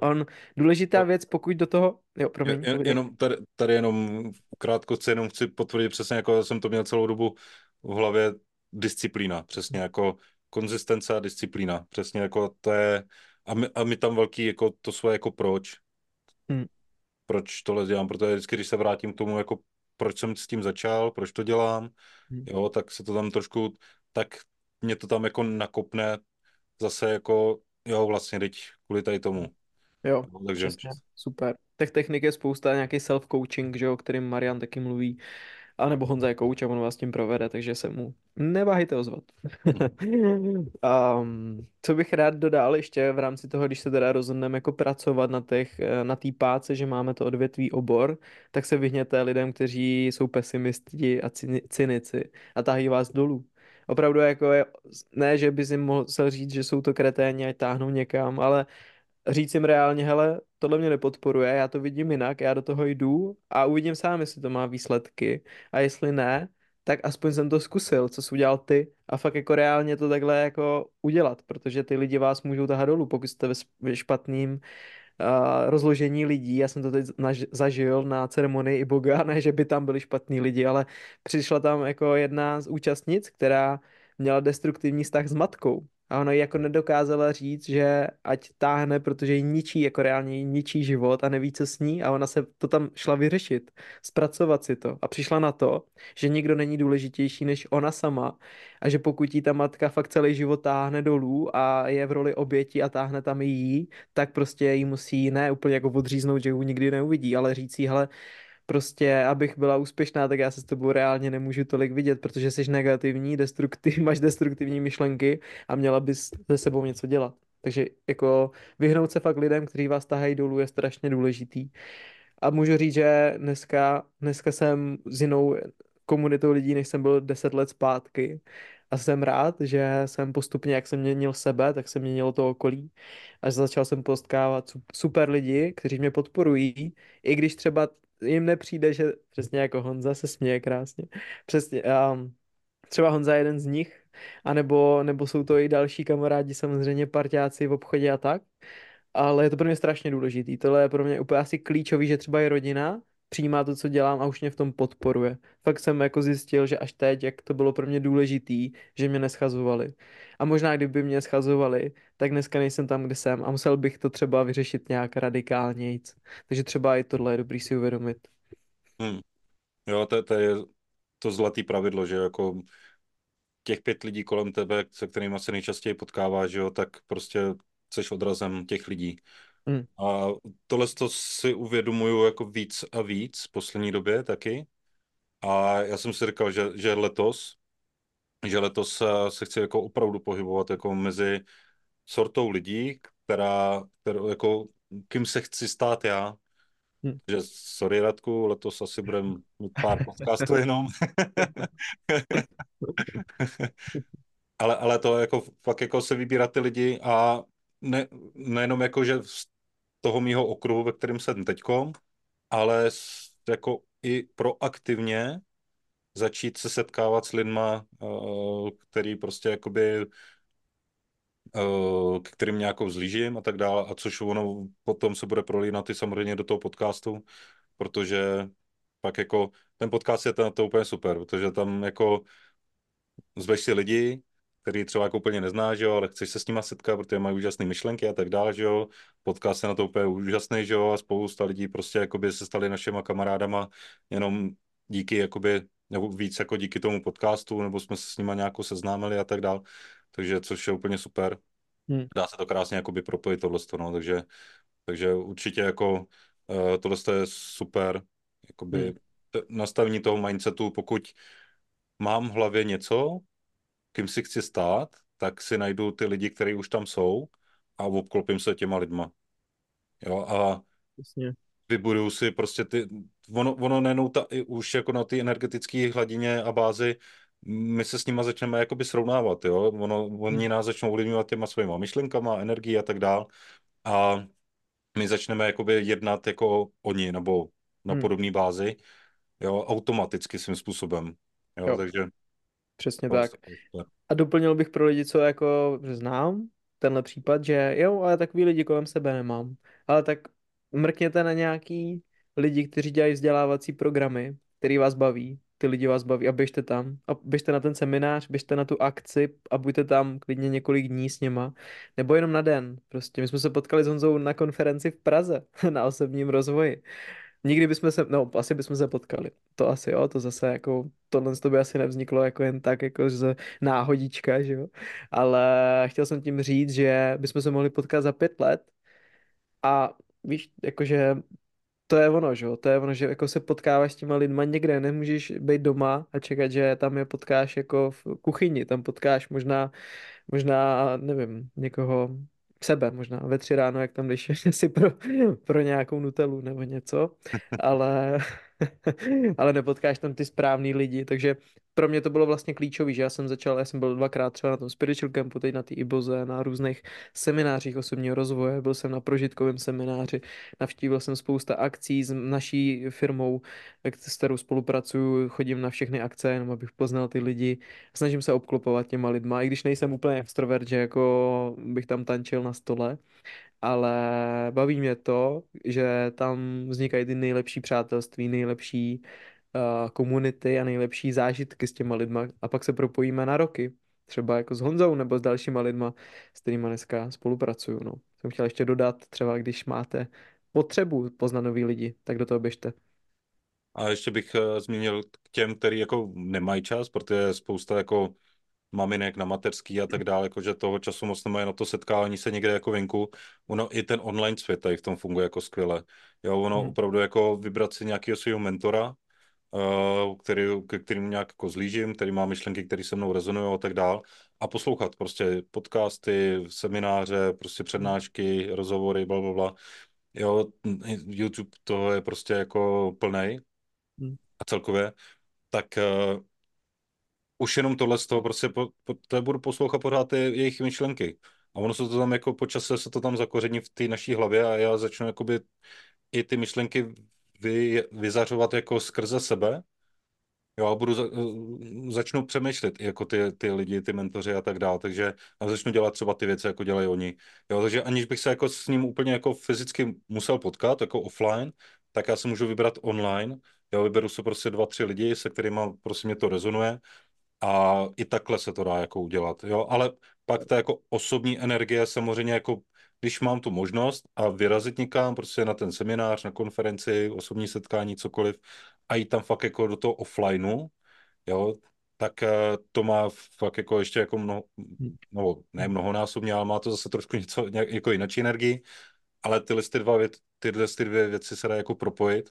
On, důležitá věc, pokud do toho, jo, promiň. Jen, jenom tady, tady jenom krátko jenom chci potvrdit přesně, jako jsem to měl celou dobu v hlavě, disciplína, přesně jako konzistence a disciplína, přesně jako to je, a my, a my tam velký, jako to svoje, jako proč, hmm. proč tohle dělám, protože vždycky, když se vrátím k tomu, jako proč jsem s tím začal, proč to dělám, hmm. jo, tak se to tam trošku, tak mě to tam jako nakopne zase jako, jo, vlastně teď kvůli tady tomu. Jo, no, takže... Přesně, super. Těch technik je spousta, nějaký self-coaching, že jo, o kterým Marian taky mluví. A nebo Honza je coach a on vás tím provede, takže se mu neváhejte ozvat. [LAUGHS] um, co bych rád dodal ještě v rámci toho, když se teda rozhodneme jako pracovat na těch, na té páce, že máme to odvětví obor, tak se vyhněte lidem, kteří jsou pesimisti a cynici a tahají vás dolů opravdu jako je, ne, že by si mohl říct, že jsou to kreténi a táhnou někam, ale říct jim reálně, hele, tohle mě nepodporuje, já to vidím jinak, já do toho jdu a uvidím sám, jestli to má výsledky a jestli ne, tak aspoň jsem to zkusil, co jsi udělal ty a fakt jako reálně to takhle jako udělat, protože ty lidi vás můžou tahat dolů, pokud jste ve špatným uh, rozložení lidí. Já jsem to teď zažil na ceremonii i Boga, [LAUGHS] ne, že by tam byli špatní lidi, ale přišla tam jako jedna z účastnic, která měla destruktivní vztah s matkou. A ona jako nedokázala říct, že ať táhne, protože jí ničí, jako reálně jí ničí život a neví, co s ní. A ona se to tam šla vyřešit, zpracovat si to. A přišla na to, že nikdo není důležitější než ona sama. A že pokud jí ta matka fakt celý život táhne dolů a je v roli oběti a táhne tam i jí, tak prostě jí musí ne úplně jako odříznout, že ji nikdy neuvidí, ale říct jí, hele, prostě, abych byla úspěšná, tak já se s tebou reálně nemůžu tolik vidět, protože jsi negativní, destruktiv, [LAUGHS] máš destruktivní myšlenky a měla bys se sebou něco dělat. Takže jako vyhnout se fakt lidem, kteří vás tahají dolů, je strašně důležitý. A můžu říct, že dneska, dneska jsem s jinou komunitou lidí, než jsem byl deset let zpátky. A jsem rád, že jsem postupně, jak jsem měnil sebe, tak se měnilo to okolí. Až začal jsem postkávat super lidi, kteří mě podporují, i když třeba jim nepřijde, že přesně jako Honza se směje krásně. Přesně, um, třeba Honza je jeden z nich, anebo, nebo jsou to i další kamarádi, samozřejmě parťáci v obchodě a tak. Ale je to pro mě strašně důležitý. Tohle je pro mě úplně asi klíčový, že třeba je rodina, přijímá to, co dělám a už mě v tom podporuje. Fakt jsem jako zjistil, že až teď, jak to bylo pro mě důležitý, že mě neschazovali. A možná kdyby mě schazovali, tak dneska nejsem tam, kde jsem a musel bych to třeba vyřešit nějak radikálnějc. Takže třeba i tohle je dobrý si uvědomit. Hmm. Jo, to, to je to zlatý pravidlo, že jako těch pět lidí kolem tebe, se kterými se nejčastěji potkáváš, jo, tak prostě jsi odrazem těch lidí. Hmm. A tohle to si uvědomuju jako víc a víc v poslední době taky. A já jsem si říkal, že, že letos, že letos se chci jako opravdu pohybovat jako mezi sortou lidí, která, kterou, jako, kým se chci stát já. Hmm. Že sorry Radku, letos asi budeme mít pár podcastů jenom. [LAUGHS] ale, ale to jako fakt jako se vybírat ty lidi a ne, nejenom jako, že toho mýho okruhu, ve kterém jsem teďkom, ale jako i proaktivně začít se setkávat s lidma, eh, který prostě jakoby k kterým nějakou zlížím a tak dále, a což ono potom se bude prolínat i samozřejmě do toho podcastu, protože pak jako ten podcast je to, to úplně super, protože tam jako zveš si lidi, který třeba jako úplně neznáš, jo, ale chceš se s nima setkat, protože mají úžasné myšlenky a tak dále, že jo. Podcast je na to úplně úžasný, že jo, a spousta lidí prostě jakoby se stali našima kamarádama jenom díky jakoby, nebo víc jako díky tomu podcastu, nebo jsme se s nima nějakou seznámili a tak dále. Takže což je úplně super. Hmm. Dá se to krásně jakoby propojit tohle, no, takže, takže určitě jako uh, tohle je super, jakoby hmm. nastavení toho mindsetu, pokud mám v hlavě něco, kým si chci stát, tak si najdu ty lidi, kteří už tam jsou a obklopím se těma lidma. Jo, a Jasně. vybuduju si prostě ty, ono, ono nejenom ta, už jako na té energetické hladině a bázi, my se s nima začneme jakoby srovnávat, jo, ono, oni hmm. nás začnou ovlivňovat těma svýma myšlenkama, energií a tak dál a my začneme jakoby jednat jako oni, nebo na hmm. podobné bázi, jo, automaticky svým způsobem, jo, jo. takže Přesně tak. A doplnil bych pro lidi, co jako znám, tenhle případ, že jo, ale takový lidi kolem sebe nemám. Ale tak mrkněte na nějaký lidi, kteří dělají vzdělávací programy, který vás baví, ty lidi vás baví a běžte tam. A běžte na ten seminář, běžte na tu akci a buďte tam klidně několik dní s něma. Nebo jenom na den. Prostě my jsme se potkali s Honzou na konferenci v Praze [LAUGHS] na osobním rozvoji. Nikdy bychom se, no asi bychom se potkali. To asi jo, to zase jako, tohle to by asi nevzniklo jako jen tak, jako z náhodička, že jo. Ale chtěl jsem tím říct, že bychom se mohli potkat za pět let a víš, jakože to je ono, že jo, to je ono, že jako se potkáváš s těma lidma někde, nemůžeš být doma a čekat, že tam je potkáš jako v kuchyni, tam potkáš možná, možná, nevím, někoho sebe možná ve tři ráno, jak tam jdeš [LAUGHS] si pro, pro nějakou nutelu nebo něco, [LAUGHS] ale, [LAUGHS] ale nepotkáš tam ty správný lidi, takže pro mě to bylo vlastně klíčové, že já jsem začal, já jsem byl dvakrát třeba na tom Spiritual Campu, teď na té Iboze, na různých seminářích osobního rozvoje, byl jsem na prožitkovém semináři, navštívil jsem spousta akcí s naší firmou, s kterou spolupracuju, chodím na všechny akce, jenom abych poznal ty lidi, snažím se obklopovat těma lidma, i když nejsem úplně extrovert, že jako bych tam tančil na stole, ale baví mě to, že tam vznikají ty nejlepší přátelství, nejlepší uh, komunity a nejlepší zážitky s těma lidma a pak se propojíme na roky. Třeba jako s Honzou nebo s dalšíma lidma, s kterými dneska spolupracuju. No. Jsem chtěl ještě dodat, třeba když máte potřebu poznat nový lidi, tak do toho běžte. A ještě bych uh, zmínil k těm, který jako nemají čas, protože spousta jako maminek na mateřský a tak dále, jakože toho času moc nemají na to setkání se někde jako venku. Ono i ten online svět tady v tom funguje jako skvěle. Jo, ono hmm. opravdu jako vybrat si nějakého svého mentora, uh, který, ke kterým nějak jako zlížím, který má myšlenky, které se mnou rezonují a tak dál. A poslouchat prostě podcasty, semináře, prostě přednášky, rozhovory, bla, bla, bla. Jo, YouTube to je prostě jako plnej hmm. a celkově. Tak uh, už jenom tohle z toho prostě po, po, to budu poslouchat pořád ty jejich myšlenky. A ono se to tam jako po čase se to tam zakoření v té naší hlavě a já začnu jakoby i ty myšlenky vy, vyzařovat jako skrze sebe. Jo, a budu za, začnu přemýšlet jako ty, ty lidi, ty mentoři a tak dále, takže a začnu dělat třeba ty věci, jako dělají oni. Jo, takže aniž bych se jako s ním úplně jako fyzicky musel potkat, jako offline, tak já se můžu vybrat online. Jo, vyberu se prostě dva, tři lidi, se kterými prostě mě to rezonuje a i takhle se to dá jako udělat. Jo, ale pak ta jako osobní energie samozřejmě jako když mám tu možnost a vyrazit někam, prostě na ten seminář, na konferenci, osobní setkání, cokoliv, a jít tam fakt jako do toho offlineu, jo, tak eh, to má fakt jako ještě jako mnoho, no ne mnohonásobně, ale má to zase trošku něco, nějak, jako jináčí energii, ale tyhle ty dva tyhle ty dvě věci se dá jako propojit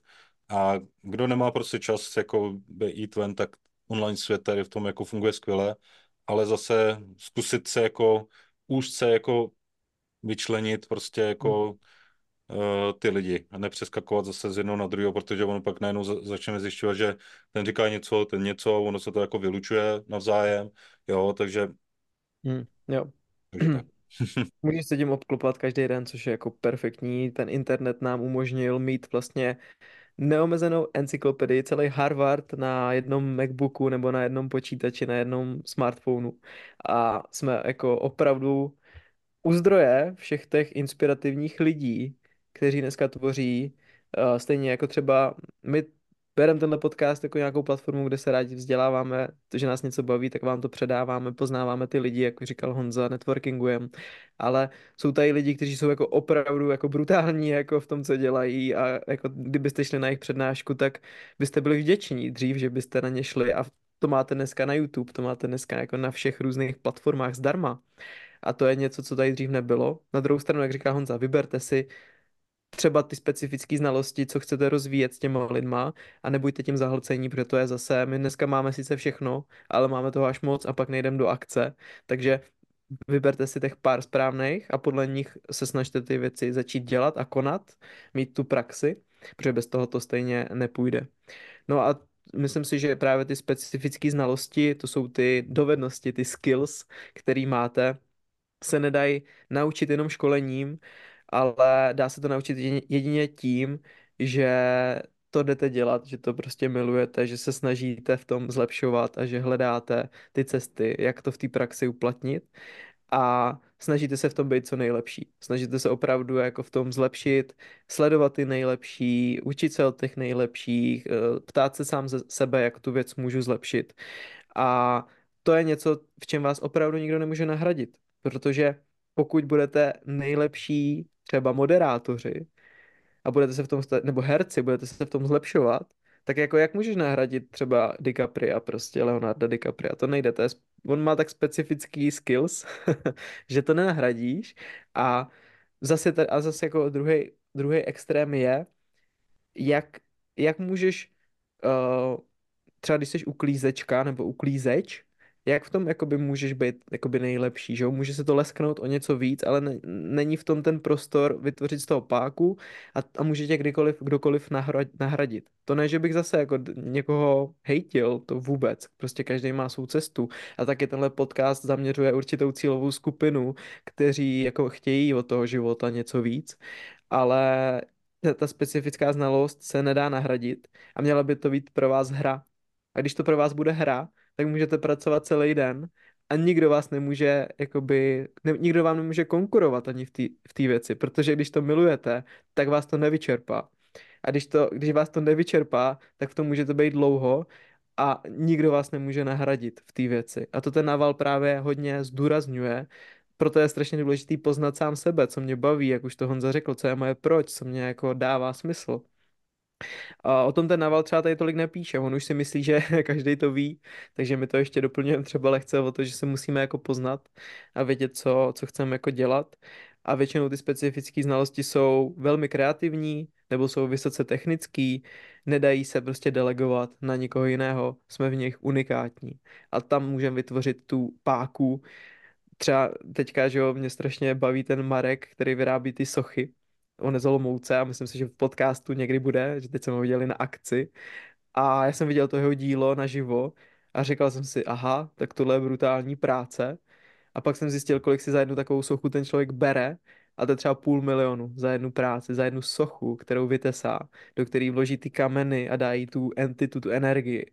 a kdo nemá prostě čas jako jít ven, tak online svět tady v tom jako funguje skvěle, ale zase zkusit se jako úžce jako vyčlenit prostě jako uh, ty lidi a nepřeskakovat zase z jednoho na druhého, protože ono pak najednou za, začneme zjišťovat, že ten říká něco, ten něco, ono se to jako vylučuje navzájem, jo, takže, Hmm, jo. takže tak. [CLEARS THROAT] [LAUGHS] Můžeš se tím obklopat každý den, což je jako perfektní. Ten internet nám umožnil mít vlastně neomezenou encyklopedii, celý Harvard na jednom MacBooku nebo na jednom počítači, na jednom smartphonu. A jsme jako opravdu u zdroje všech těch inspirativních lidí, kteří dneska tvoří, uh, stejně jako třeba my bereme tenhle podcast jako nějakou platformu, kde se rádi vzděláváme, to, že nás něco baví, tak vám to předáváme, poznáváme ty lidi, jako říkal Honza, networkingujeme, ale jsou tady lidi, kteří jsou jako opravdu jako brutální jako v tom, co dělají a jako kdybyste šli na jejich přednášku, tak byste byli vděční dřív, že byste na ně šli a to máte dneska na YouTube, to máte dneska jako na všech různých platformách zdarma. A to je něco, co tady dřív nebylo. Na druhou stranu, jak říká Honza, vyberte si třeba ty specifické znalosti, co chcete rozvíjet s těma lidma a nebuďte tím zahlcení, protože to je zase, my dneska máme sice všechno, ale máme toho až moc a pak nejdem do akce, takže vyberte si těch pár správných a podle nich se snažte ty věci začít dělat a konat, mít tu praxi, protože bez toho to stejně nepůjde. No a myslím si, že právě ty specifické znalosti, to jsou ty dovednosti, ty skills, které máte, se nedají naučit jenom školením, ale dá se to naučit jedině tím, že to jdete dělat, že to prostě milujete, že se snažíte v tom zlepšovat a že hledáte ty cesty, jak to v té praxi uplatnit a snažíte se v tom být co nejlepší. Snažíte se opravdu jako v tom zlepšit, sledovat ty nejlepší, učit se od těch nejlepších, eh, ptát se sám ze sebe, jak tu věc můžu zlepšit. A to je něco, v čem vás opravdu nikdo nemůže nahradit, protože pokud budete nejlepší třeba moderátoři a budete se v tom, nebo herci, budete se v tom zlepšovat, tak jako jak můžeš nahradit třeba DiCapria, prostě Leonardo DiCapria, to nejde, to je, on má tak specifický skills, [LAUGHS] že to nenahradíš a zase, a zase jako druhý, druhý extrém je, jak, jak můžeš uh, třeba když jsi uklízečka nebo uklízeč, jak v tom jakoby můžeš být jakoby nejlepší, že jo? Může se to lesknout o něco víc, ale ne, není v tom ten prostor vytvořit z toho páku a, a může tě kdykoliv, kdokoliv nahradit. To ne, že bych zase jako někoho hejtil, to vůbec. Prostě každý má svou cestu a taky tenhle podcast zaměřuje určitou cílovou skupinu, kteří jako chtějí od toho života něco víc, ale ta specifická znalost se nedá nahradit a měla by to být pro vás hra. A když to pro vás bude hra, tak můžete pracovat celý den a nikdo vás nemůže, jakoby, ne, nikdo vám nemůže konkurovat ani v té v věci, protože když to milujete, tak vás to nevyčerpá. A když, to, když vás to nevyčerpá, tak v tom můžete být dlouho a nikdo vás nemůže nahradit v té věci. A to ten naval právě hodně zdůrazňuje, proto je strašně důležitý poznat sám sebe, co mě baví, jak už to Honza řekl, co je moje proč, co mě jako dává smysl. A o tom ten Naval třeba tady tolik nepíše, on už si myslí, že [LAUGHS] každý to ví, takže my to ještě doplňujeme třeba lehce o to, že se musíme jako poznat a vědět, co, co chceme jako dělat. A většinou ty specifické znalosti jsou velmi kreativní nebo jsou vysoce technický, nedají se prostě delegovat na nikoho jiného, jsme v nich unikátní. A tam můžeme vytvořit tu páku, třeba teďka, že jo, mě strašně baví ten Marek, který vyrábí ty sochy, o nezolomouce a myslím si, že v podcastu někdy bude, že teď jsme ho viděli na akci. A já jsem viděl to jeho dílo naživo a říkal jsem si, aha, tak tohle je brutální práce. A pak jsem zjistil, kolik si za jednu takovou sochu ten člověk bere. A to je třeba půl milionu za jednu práci, za jednu sochu, kterou vytesá, do které vloží ty kameny a dají tu entitu, tu energii.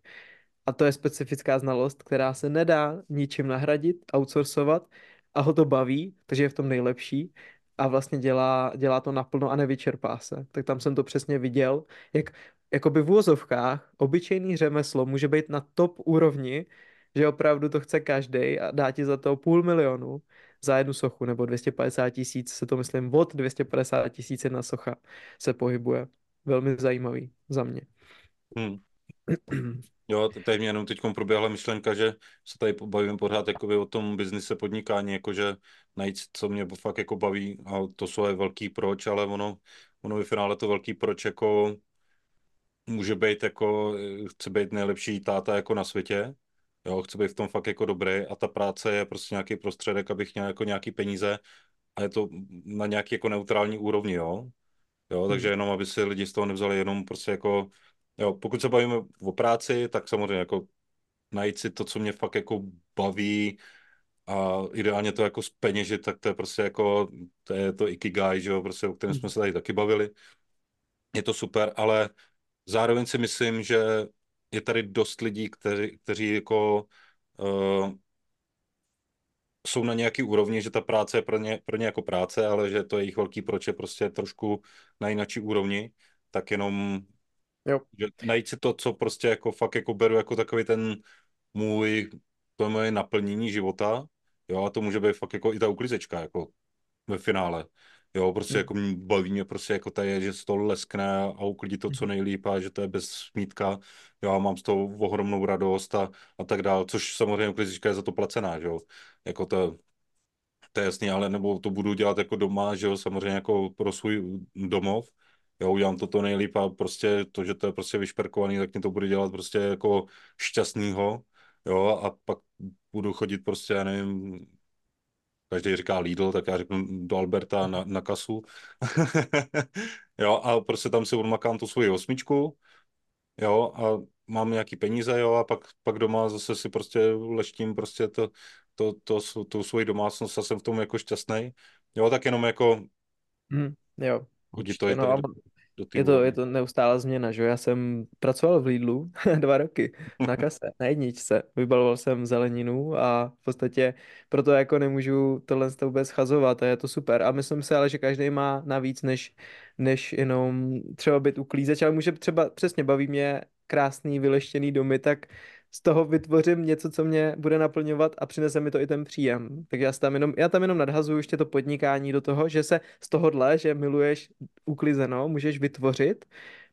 A to je specifická znalost, která se nedá ničím nahradit, outsourcovat a ho to baví, takže je v tom nejlepší a vlastně dělá, dělá to naplno a nevyčerpá se. Tak tam jsem to přesně viděl, jak jakoby v úvozovkách obyčejný řemeslo může být na top úrovni, že opravdu to chce každý a dá ti za to půl milionu za jednu sochu, nebo 250 tisíc, se to myslím od 250 tisíc jedna socha se pohybuje. Velmi zajímavý za mě. Hmm. [CLEARS THROAT] Jo, tady mě jenom teď proběhla myšlenka, že se tady bavíme pořád jakoby o tom biznise podnikání, jakože najít, co mě fakt jako baví a to jsou je velký proč, ale ono, ono ve finále to velký proč jako může být jako, chce být nejlepší táta jako na světě, jo, chce být v tom fakt jako dobrý a ta práce je prostě nějaký prostředek, abych měl jako nějaký peníze a je to na nějaký jako neutrální úrovni, jo. Jo, takže jenom, aby si lidi z toho nevzali jenom prostě jako, jo, pokud se bavíme o práci, tak samozřejmě jako najít si to, co mě fakt jako baví a ideálně to jako speněžit, tak to je prostě jako, to je to ikigai, že jo, prostě, o kterém jsme se tady taky bavili. Je to super, ale zároveň si myslím, že je tady dost lidí, kteří, kteří jako uh, jsou na nějaký úrovni, že ta práce je pro ně, pro ně jako práce, ale že to je jejich velký proč je prostě trošku na jináčí úrovni, tak jenom jo. Že najít si to, co prostě jako fakt jako beru jako takový ten můj, to je moje naplnění života, jo, a to může být fakt jako i ta uklizečka, jako ve finále. Jo, prostě mm. jako mě baví mě prostě jako tady, že stol leskne a uklidí to co hmm. nejlíp a že to je bez smítka. Jo, a mám z toho ohromnou radost a, a tak dál, což samozřejmě uklizečka je za to placená, že jo. Jako to, to je jasný, ale nebo to budu dělat jako doma, že jo, samozřejmě jako pro svůj domov. Jo, udělám to to nejlíp a prostě to, že to je prostě vyšperkovaný, tak mě to bude dělat prostě jako šťastnýho. Jo, a pak budu chodit prostě, já nevím, každý říká Lidl, tak já řeknu do Alberta na, na kasu. [LAUGHS] jo, a prostě tam si odmakám tu svoji osmičku, jo, a mám nějaký peníze, jo, a pak, pak doma zase si prostě leštím prostě to, to, to, to, tu svoji domácnost a jsem v tom jako šťastný. Jo, tak jenom jako mm, jo, hodit to je no, je to, je to neustálá změna, že Já jsem pracoval v Lidlu [LAUGHS] dva roky na [LAUGHS] kase, na jedničce. Vybaloval jsem zeleninu a v podstatě proto jako nemůžu tohle vůbec schazovat a je to super. A myslím si ale, že každý má navíc než, než jenom třeba být uklízeč, ale může třeba, přesně baví mě krásný vyleštěný domy, tak z toho vytvořím něco, co mě bude naplňovat a přinese mi to i ten příjem. Tak já tam jenom, já tam jenom nadhazuju ještě to podnikání do toho, že se z tohohle, že miluješ uklizeno, můžeš vytvořit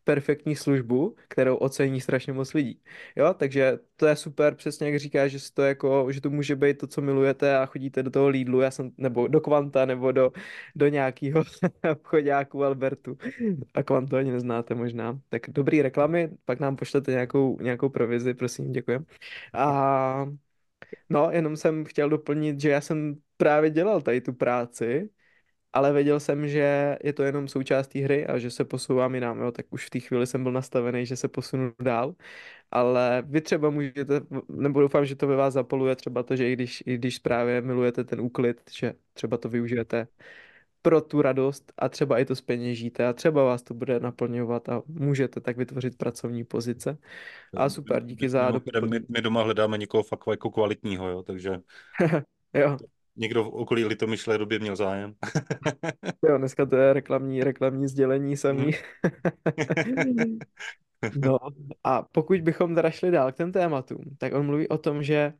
perfektní službu, kterou ocení strašně moc lidí. Jo, takže to je super, přesně jak říkáš, že to jako, že to může být to, co milujete a chodíte do toho Lidlu, já jsem, nebo do Kvanta, nebo do, do nějakého [LAUGHS] obchodáku Albertu. A Kvanto ani neznáte možná. Tak dobrý reklamy, pak nám pošlete nějakou, nějakou provizi, prosím, děkujem. A no, jenom jsem chtěl doplnit, že já jsem právě dělal tady tu práci, ale věděl jsem, že je to jenom součást té hry a že se posouvám jinam, jo, tak už v té chvíli jsem byl nastavený, že se posunu dál, ale vy třeba můžete, nebo doufám, že to ve vás zapoluje třeba to, že i když, i když právě milujete ten úklid, že třeba to využijete pro tu radost a třeba i to speněžíte a třeba vás to bude naplňovat a můžete tak vytvořit pracovní pozice. A super, díky za doplnění. My, my doma hledáme někoho fakt jako kvalitního, jo, takže [LAUGHS] jo někdo v okolí Litomyšle době měl zájem. [LAUGHS] jo, dneska to je reklamní, reklamní sdělení samý. Mhm. [LAUGHS] no a pokud bychom teda šli dál k těm tématům, tak on mluví o tom, že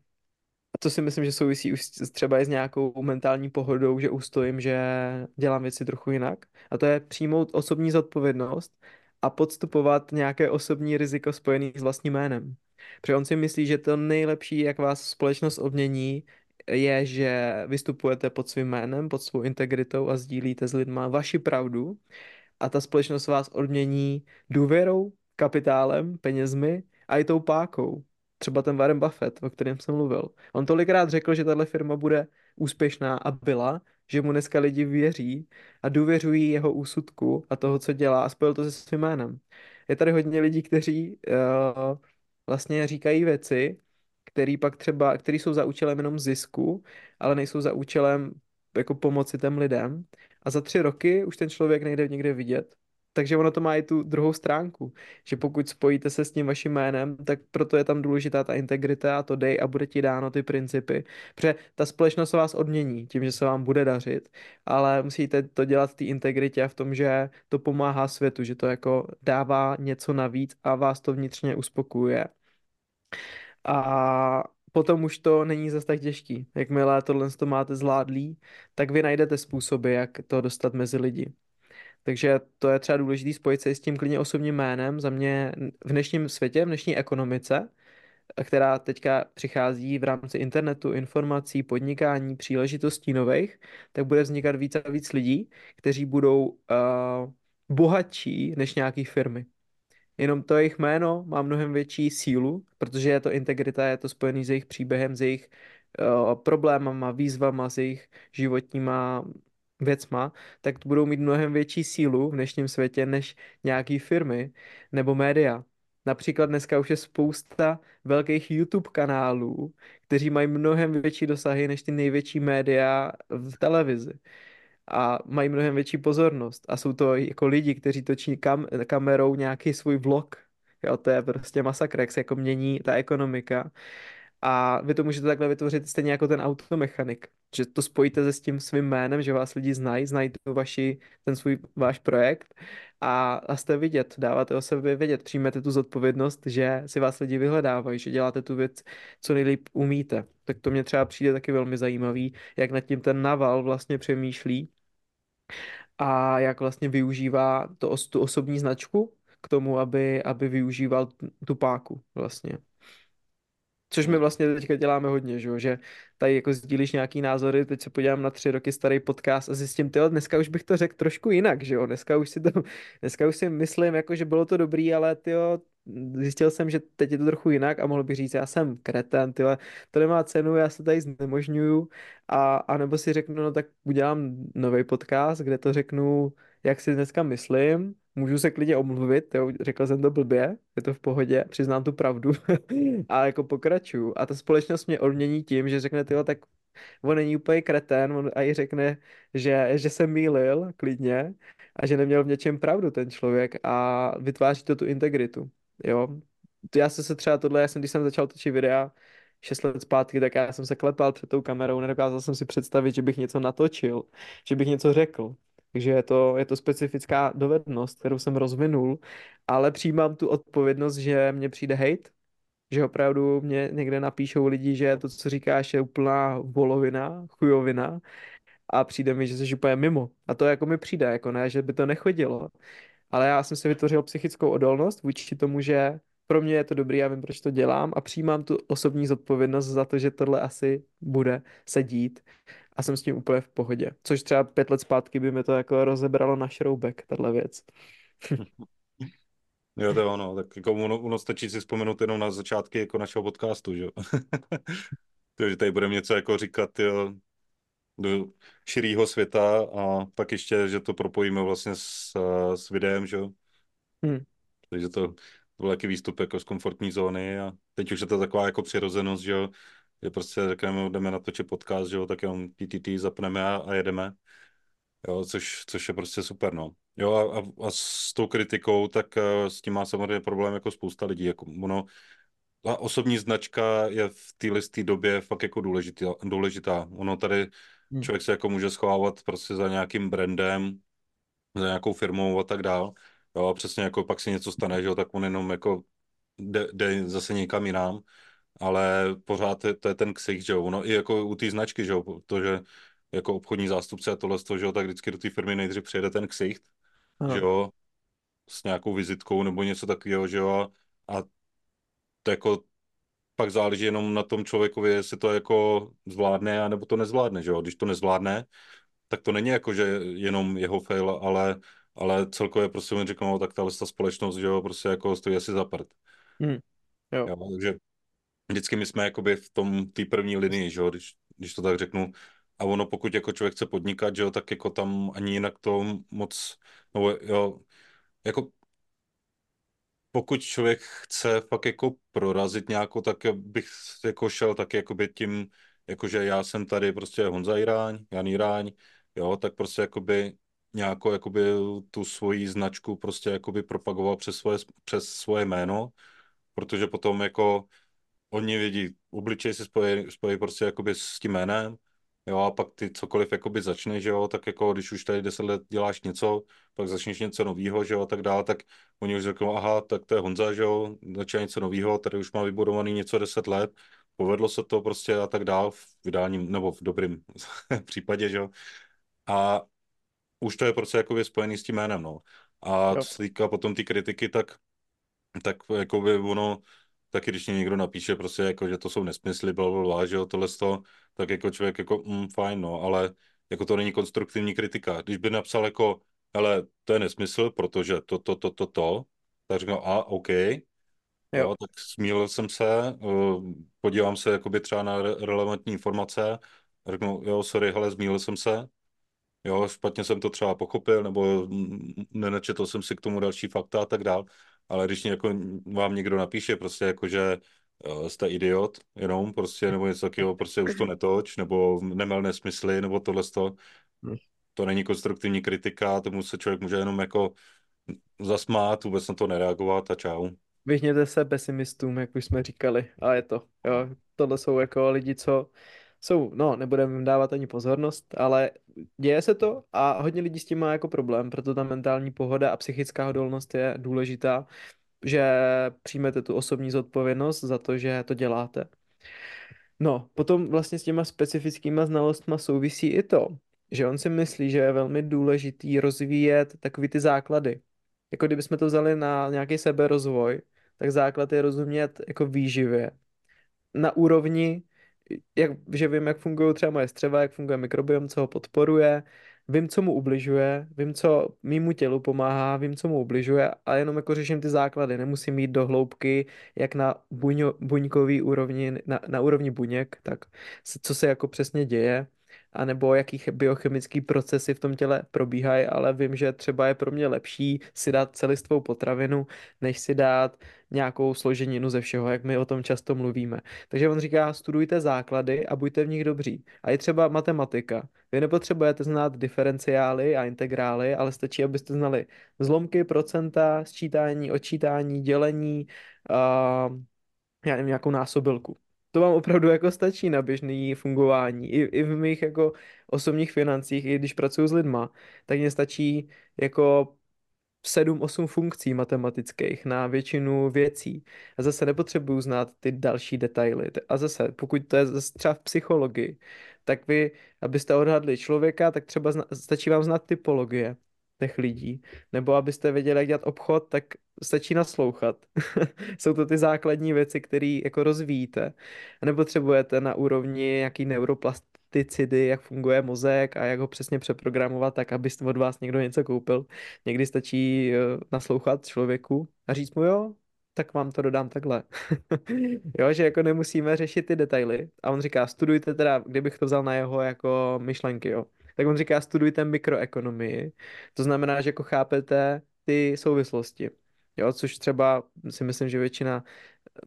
a to si myslím, že souvisí už třeba i s nějakou mentální pohodou, že ustojím, že dělám věci trochu jinak. A to je přijmout osobní zodpovědnost a podstupovat nějaké osobní riziko spojené s vlastním jménem. Protože on si myslí, že to nejlepší, jak vás společnost odmění, je, že vystupujete pod svým jménem, pod svou integritou a sdílíte s lidma vaši pravdu a ta společnost vás odmění důvěrou, kapitálem, penězmi a i tou pákou. Třeba ten Warren Buffett, o kterém jsem mluvil. On tolikrát řekl, že tahle firma bude úspěšná a byla, že mu dneska lidi věří a důvěřují jeho úsudku a toho, co dělá a spojil to se svým jménem. Je tady hodně lidí, kteří uh, vlastně říkají věci, který pak třeba, který jsou za účelem jenom zisku, ale nejsou za účelem jako pomoci těm lidem. A za tři roky už ten člověk nejde nikde vidět. Takže ono to má i tu druhou stránku, že pokud spojíte se s tím vaším jménem, tak proto je tam důležitá ta integrita a to dej a bude ti dáno ty principy. Protože ta společnost vás odmění tím, že se vám bude dařit, ale musíte to dělat v té integritě a v tom, že to pomáhá světu, že to jako dává něco navíc a vás to vnitřně uspokuje a potom už to není zase tak těžký. Jakmile tohle to máte zvládlý, tak vy najdete způsoby, jak to dostat mezi lidi. Takže to je třeba důležité spojit se s tím klidně osobním jménem. Za mě v dnešním světě, v dnešní ekonomice, která teďka přichází v rámci internetu, informací, podnikání, příležitostí nových, tak bude vznikat víc a víc lidí, kteří budou uh, bohatší než nějaký firmy. Jenom to jejich jméno má mnohem větší sílu, protože je to integrita, je to spojený s jejich příběhem, s jejich uh, problémama, výzvama, s jejich životníma věcma, tak budou mít mnohem větší sílu v dnešním světě než nějaký firmy nebo média. Například dneska už je spousta velkých YouTube kanálů, kteří mají mnohem větší dosahy než ty největší média v televizi a mají mnohem větší pozornost. A jsou to jako lidi, kteří točí kam, kamerou nějaký svůj vlog. Jo, to je prostě masakr, jak se jako mění ta ekonomika. A vy to můžete takhle vytvořit stejně jako ten automechanik, že to spojíte se s tím svým jménem, že vás lidi znají, znají tu vaši, ten svůj váš projekt a, a jste vidět, dáváte o sebe vědět, přijmete tu zodpovědnost, že si vás lidi vyhledávají, že děláte tu věc, co nejlíp umíte. Tak to mě třeba přijde taky velmi zajímavý, jak nad tím ten naval vlastně přemýšlí a jak vlastně využívá to, tu osobní značku k tomu, aby, aby využíval tu páku vlastně. Což my vlastně teďka děláme hodně, že, tady jako sdílíš nějaký názory, teď se podívám na tři roky starý podcast a zjistím, tyjo, dneska už bych to řekl trošku jinak, že jo, dneska už si to, [LAUGHS] dneska už si myslím, jako, že bylo to dobrý, ale tyjo, zjistil jsem, že teď je to trochu jinak a mohl bych říct, já jsem kreten, tyhle, to nemá cenu, já se tady znemožňuju a, a nebo si řeknu, no tak udělám nový podcast, kde to řeknu, jak si dneska myslím, můžu se klidně omluvit, jo, řekl jsem to blbě, je to v pohodě, přiznám tu pravdu [LAUGHS] a jako pokračuju. A ta společnost mě odmění tím, že řekne, tyjo, tak on není úplně kretén, on i řekne, že, že se mýlil klidně a že neměl v něčem pravdu ten člověk a vytváří to tu integritu, jo. Já jsem se třeba tohle, já jsem, když jsem začal točit videa, 6 let zpátky, tak já jsem se klepal před tou kamerou, nedokázal jsem si představit, že bych něco natočil, že bych něco řekl. Takže je to, je to specifická dovednost, kterou jsem rozvinul, ale přijímám tu odpovědnost, že mě přijde hate, že opravdu mě někde napíšou lidi, že to, co říkáš, je úplná volovina, chujovina a přijde mi, že jsi úplně mimo. A to jako mi přijde, jako ne, že by to nechodilo. Ale já jsem si vytvořil psychickou odolnost vůči tomu, že pro mě je to dobrý, já vím, proč to dělám a přijímám tu osobní zodpovědnost za to, že tohle asi bude sedít a jsem s tím úplně v pohodě. Což třeba pět let zpátky by mi to jako rozebralo na šroubek, tahle věc. [LAUGHS] Jo, to je ono. Tak jako ono, ono stačí si vzpomenout jenom na začátky jako našeho podcastu, že jo. [LAUGHS] Takže tady budeme něco jako říkat jo, do širého světa a pak ještě, že to propojíme vlastně s, s videem, že jo. Hmm. Takže to, to byl jaký výstup jako z komfortní zóny a teď už je to taková jako přirozenost, že jo že prostě řekneme, jdeme natočit podcast, že jo, tak jenom PTT zapneme a, a jedeme, jo, což, což je prostě super, no. Jo, a, a, a s tou kritikou, tak uh, s tím má samozřejmě problém jako spousta lidí, jako ono, a osobní značka je v této době fakt jako důležitá, důležitá. Ono tady hmm. člověk se jako může schovávat prostě za nějakým brandem, za nějakou firmou a tak dál. Jo, a přesně jako pak si něco stane, že jo, tak on jenom jako jde, jde zase někam jinam ale pořád je, to je ten ksich, že jo, ono i jako u té značky, že jo, to, že jako obchodní zástupce a tohle, že jo, tak vždycky do té firmy nejdřív přijede ten ksicht, že jo, s nějakou vizitkou nebo něco takového, že jo, a to jako pak záleží jenom na tom člověkovi, jestli to jako zvládne, anebo to nezvládne, že jo, když to nezvládne, tak to není jako, že jenom jeho fail, ale, ale celkově prostě mi říkám, no, tak tahle ta společnost, že jo, prostě jako stojí asi za prd. Hmm. Jo. jo. takže vždycky my jsme jakoby v tom té první linii, že jo, když, když to tak řeknu. A ono, pokud jako člověk chce podnikat, že jo, tak jako tam ani jinak to moc, no jo, jako pokud člověk chce fakt jako prorazit nějakou, tak bych jako šel taky jakoby tím, jakože já jsem tady prostě Honza Iráň, Jan Iráň, jo, tak prostě jakoby nějakou jakoby tu svoji značku prostě jakoby propagoval přes svoje, přes svoje jméno, protože potom jako oni vědí, obličej se spojí, spojí prostě jakoby s tím jménem, jo, a pak ty cokoliv jakoby začneš, že jo, tak jako když už tady deset let děláš něco, pak začneš něco nového, že jo, a tak dále, tak oni už řeknou, aha, tak to je Honza, že jo, začal něco nového, tady už má vybudovaný něco deset let, povedlo se to prostě a tak dále v vydání, nebo v dobrém [LAUGHS] případě, že jo, a už to je prostě jakoby spojený s tím jménem, no. A co se týká potom ty kritiky, tak, tak jakoby ono, taky když mě někdo napíše prostě jako, že to jsou nesmysly, bla, bla, bla, že jo, tohle to, tak jako člověk jako, mm, fajn, no, ale jako to není konstruktivní kritika. Když by napsal jako, hele, to je nesmysl, protože to, to, to, to, to, tak řeknu, a, OK, jo. jo tak smílil jsem se, uh, podívám se jakoby třeba na re- relevantní informace, řeknu, jo, sorry, hele, zmílil jsem se, jo, špatně jsem to třeba pochopil, nebo nenačetl jsem si k tomu další fakta a tak dál, ale když jako vám někdo napíše prostě jako, že uh, jste idiot, jenom prostě, nebo něco takového, prostě už to [LAUGHS] netoč, nebo nemelné smysly, nebo tohle to, to není konstruktivní kritika, tomu se člověk může jenom jako zasmát, vůbec na to nereagovat a čau. Vyhněte se pesimistům, jak už jsme říkali, a je to. Jo. Tohle jsou jako lidi, co jsou, no, nebudeme jim dávat ani pozornost, ale děje se to a hodně lidí s tím má jako problém, proto ta mentální pohoda a psychická odolnost je důležitá, že přijmete tu osobní zodpovědnost za to, že to děláte. No, potom vlastně s těma specifickýma znalostma souvisí i to, že on si myslí, že je velmi důležitý rozvíjet takový ty základy. Jako kdybychom to vzali na nějaký seberozvoj, tak základ je rozumět jako výživě. Na úrovni jak, že vím, jak fungují třeba moje střeva, jak funguje mikrobiom, co ho podporuje, vím, co mu ubližuje, vím, co mýmu tělu pomáhá, vím, co mu ubližuje a jenom jako řeším ty základy. Nemusím jít do hloubky, jak na buňo, buňkový úrovni, na, na úrovni buněk, tak co se jako přesně děje anebo jaký biochemický procesy v tom těle probíhají, ale vím, že třeba je pro mě lepší si dát celistvou potravinu, než si dát nějakou složeninu ze všeho, jak my o tom často mluvíme. Takže on říká, studujte základy a buďte v nich dobří. A je třeba matematika. Vy nepotřebujete znát diferenciály a integrály, ale stačí, abyste znali zlomky, procenta, sčítání, odčítání, dělení, uh, já nevím, nějakou násobilku to vám opravdu jako stačí na běžné fungování. I, I v mých jako osobních financích, i když pracuji s lidma, tak mě stačí jako 7-8 funkcí matematických na většinu věcí. A zase nepotřebuju znát ty další detaily. A zase, pokud to je zase třeba v psychologii, tak vy, abyste odhadli člověka, tak třeba zna, stačí vám znát typologie těch lidí. Nebo abyste věděli, jak dělat obchod, tak stačí naslouchat. [LAUGHS] Jsou to ty základní věci, které jako rozvíjíte. A nepotřebujete na úrovni nějaký neuroplasticidy, jak funguje mozek a jak ho přesně přeprogramovat, tak aby od vás někdo něco koupil. Někdy stačí eh, naslouchat člověku a říct mu, jo, tak vám to dodám takhle. [LAUGHS] jo, že jako nemusíme řešit ty detaily. A on říká, studujte teda, kdybych to vzal na jeho jako myšlenky, jo tak on říká, studujte mikroekonomii. To znamená, že jako chápete ty souvislosti. Jo, což třeba si myslím, že většina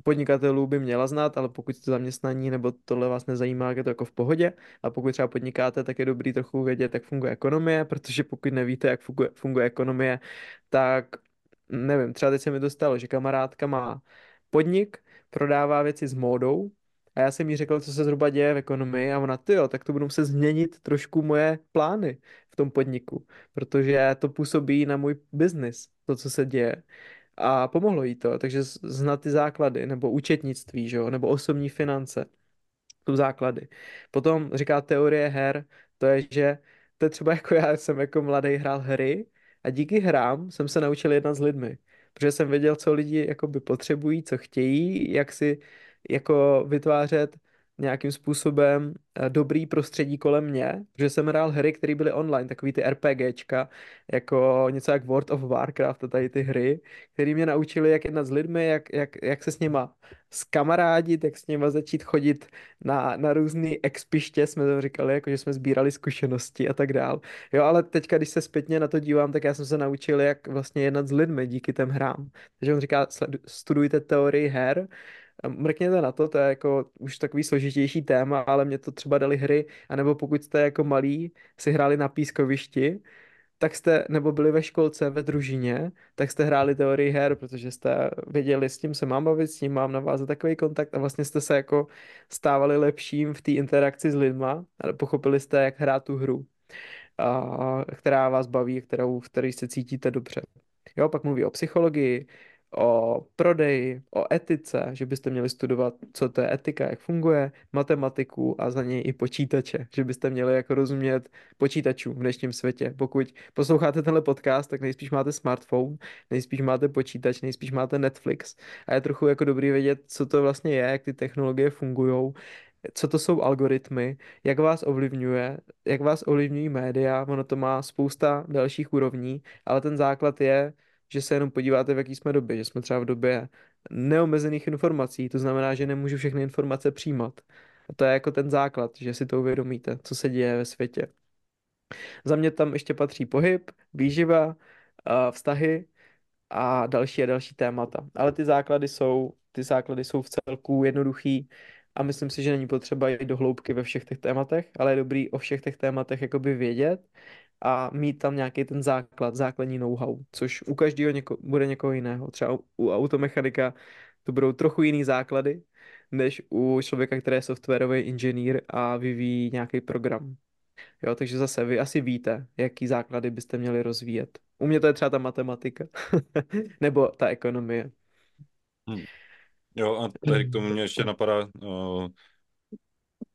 podnikatelů by měla znát, ale pokud to zaměstnaní nebo tohle vás nezajímá, je to jako v pohodě. A pokud třeba podnikáte, tak je dobrý trochu vědět, jak funguje ekonomie, protože pokud nevíte, jak funguje, funguje ekonomie, tak nevím, třeba teď se mi dostalo, že kamarádka má podnik, prodává věci s módou a já jsem jí řekl, co se zhruba děje v ekonomii a ona, ty jo, tak to budou se změnit trošku moje plány v tom podniku, protože to působí na můj biznis, to, co se děje. A pomohlo jí to, takže znát ty základy, nebo účetnictví, že jo, nebo osobní finance, tu základy. Potom říká teorie her, to je, že to je třeba [LAUGHS] jako já jsem jako mladý hrál hry a díky hrám jsem se naučil jednat s lidmi, protože jsem věděl, co lidi jakoby potřebují, co chtějí, jak si jako vytvářet nějakým způsobem eh, dobrý prostředí kolem mě, protože jsem hrál hry, které byly online, takový ty RPGčka, jako něco jak World of Warcraft a tady ty hry, které mě naučily, jak jednat s lidmi, jak, jak, jak se s nima skamarádit, jak s nima začít chodit na, na různý expiště, jsme to říkali, jako že jsme sbírali zkušenosti a tak dál. Jo, ale teďka, když se zpětně na to dívám, tak já jsem se naučil, jak vlastně jednat s lidmi díky těm hrám. Takže on říká, studujte teorii her, mrkněte na to, to je jako už takový složitější téma, ale mě to třeba dali hry, anebo pokud jste jako malí si hráli na pískovišti, tak jste, nebo byli ve školce, ve družině, tak jste hráli teorii her, protože jste věděli, s tím se mám bavit, s tím mám navázat takový kontakt a vlastně jste se jako stávali lepším v té interakci s lidma, ale pochopili jste, jak hrát tu hru, a, která vás baví, kterou, v které se cítíte dobře. Jo, pak mluví o psychologii, o prodeji, o etice, že byste měli studovat, co to je etika, jak funguje, matematiku a za něj i počítače, že byste měli jako rozumět počítačům v dnešním světě. Pokud posloucháte tenhle podcast, tak nejspíš máte smartphone, nejspíš máte počítač, nejspíš máte Netflix a je trochu jako dobrý vědět, co to vlastně je, jak ty technologie fungují, co to jsou algoritmy, jak vás ovlivňuje, jak vás ovlivňují média, ono to má spousta dalších úrovní, ale ten základ je, že se jenom podíváte, v jaký jsme době, že jsme třeba v době neomezených informací, to znamená, že nemůžu všechny informace přijímat. A to je jako ten základ, že si to uvědomíte, co se děje ve světě. Za mě tam ještě patří pohyb, výživa, vztahy a další a další témata. Ale ty základy jsou, ty základy jsou v celku jednoduchý a myslím si, že není potřeba jít do hloubky ve všech těch tématech, ale je dobrý o všech těch tématech jakoby vědět a mít tam nějaký ten základ, základní know-how, což u každého něko, bude někoho jiného. Třeba u automechanika to budou trochu jiný základy, než u člověka, který je softwarový inženýr a vyvíjí nějaký program. Jo, takže zase vy asi víte, jaký základy byste měli rozvíjet. U mě to je třeba ta matematika, [LAUGHS] nebo ta ekonomie. Hmm. Jo, a tady k tomu mě ještě napadá, uh,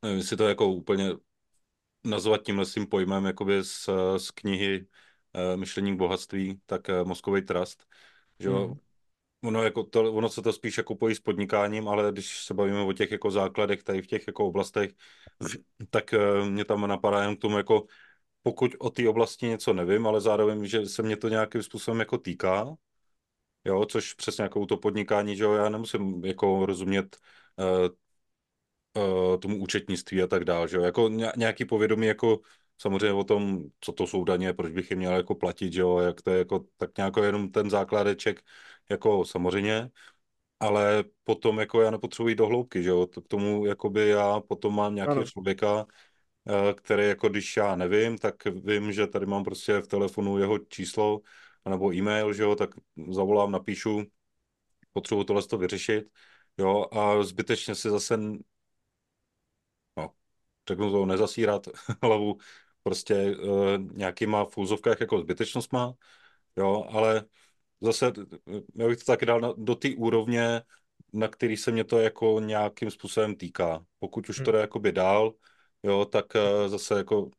nevím, jestli to jako úplně nazvat tímhle tím pojmem jakoby z, z knihy uh, Myšlení k bohatství, tak uh, Moskový trust, že jo, hmm. Ono, jako to, ono se to spíš jako pojí s podnikáním, ale když se bavíme o těch jako základech tady v těch jako oblastech, [CLEARS THROAT] tak uh, mě tam napadá jen k tomu jako pokud o té oblasti něco nevím, ale zároveň, že se mě to nějakým způsobem jako týká, jo, což přesně jako to podnikání, že jo, já nemusím jako rozumět uh, uh, tomu účetnictví a tak dále, že jo, jako nějaký povědomí jako samozřejmě o tom, co to jsou daně, proč bych je měl jako platit, že jo, jak to je jako, tak nějak jenom ten základeček, jako samozřejmě, ale potom jako já nepotřebuji do hloubky, že jo, k tomu jakoby já potom mám nějakého člověka, eh, který jako když já nevím, tak vím, že tady mám prostě v telefonu jeho číslo, nebo e-mail, že jo, tak zavolám, napíšu, potřebuji tohle to vyřešit, jo, a zbytečně si zase, řeknu to, nezasírat [LAUGHS] hlavu prostě uh, nějakýma v úzovkách jako zbytečnostma, jo, ale zase, já bych to taky dal na, do té úrovně, na který se mě to jako nějakým způsobem týká. Pokud už to jde hmm. jakoby dál, jo, tak uh, zase jako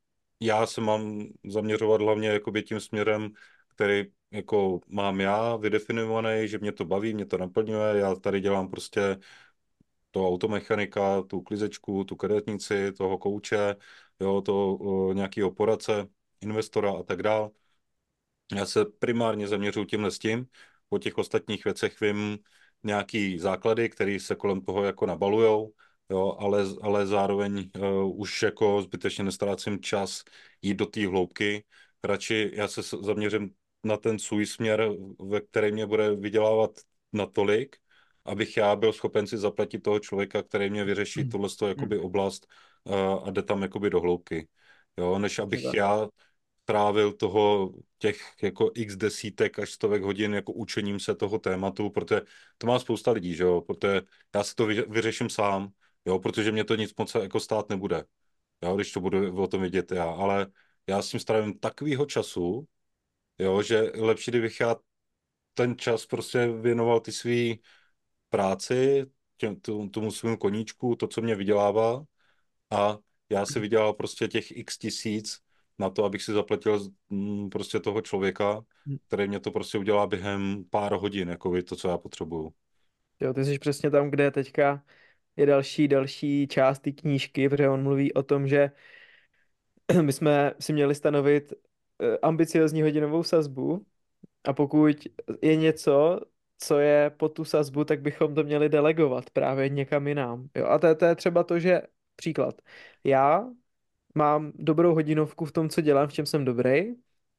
já se mám zaměřovat hlavně jakoby tím směrem, který jako mám já vydefinovaný, že mě to baví, mě to naplňuje, já tady dělám prostě to automechanika, tu klizečku, tu karetnici, toho kouče, jo, to nějakého poradce, investora a tak dále. Já se primárně zaměřuji tímhle s tím, po těch ostatních věcech vím nějaký základy, které se kolem toho jako nabalujou, jo, ale, ale zároveň uh, už jako zbytečně nestrácím čas jít do té hloubky. Radši já se zaměřím na ten svůj směr, ve který mě bude vydělávat natolik, abych já byl schopen si zaplatit toho člověka, který mě vyřeší hmm. tohle jakoby oblast uh, a jde tam jakoby do hloubky. Jo, než abych já trávil toho těch jako x desítek až stovek hodin jako učením se toho tématu, protože to má spousta lidí, že jo, protože já si to vyřeším sám, jo, protože mě to nic moc jako stát nebude, jo, když to budu o tom vidět já, ale já s tím strávím takovýho času, jo, že lepší, kdybych já ten čas prostě věnoval ty svý práci, těm, tomu svému koníčku, to, co mě vydělává a já si vydělal prostě těch x tisíc na to, abych si zaplatil mm, prostě toho člověka, hm. který mě to prostě udělá během pár hodin, jako to, co já potřebuju. Jo, ty jsi přesně tam, kde teďka je další, další část té knížky, protože on mluví o tom, že [CLEARS THROAT] my jsme si měli stanovit eh, ambiciozní hodinovou sazbu a pokud je něco, co je po tu sazbu, tak bychom to měli delegovat právě někam jinam. Jo? A to to je třeba to, že příklad. Já mám dobrou hodinovku v tom, co dělám, v čem jsem dobrý,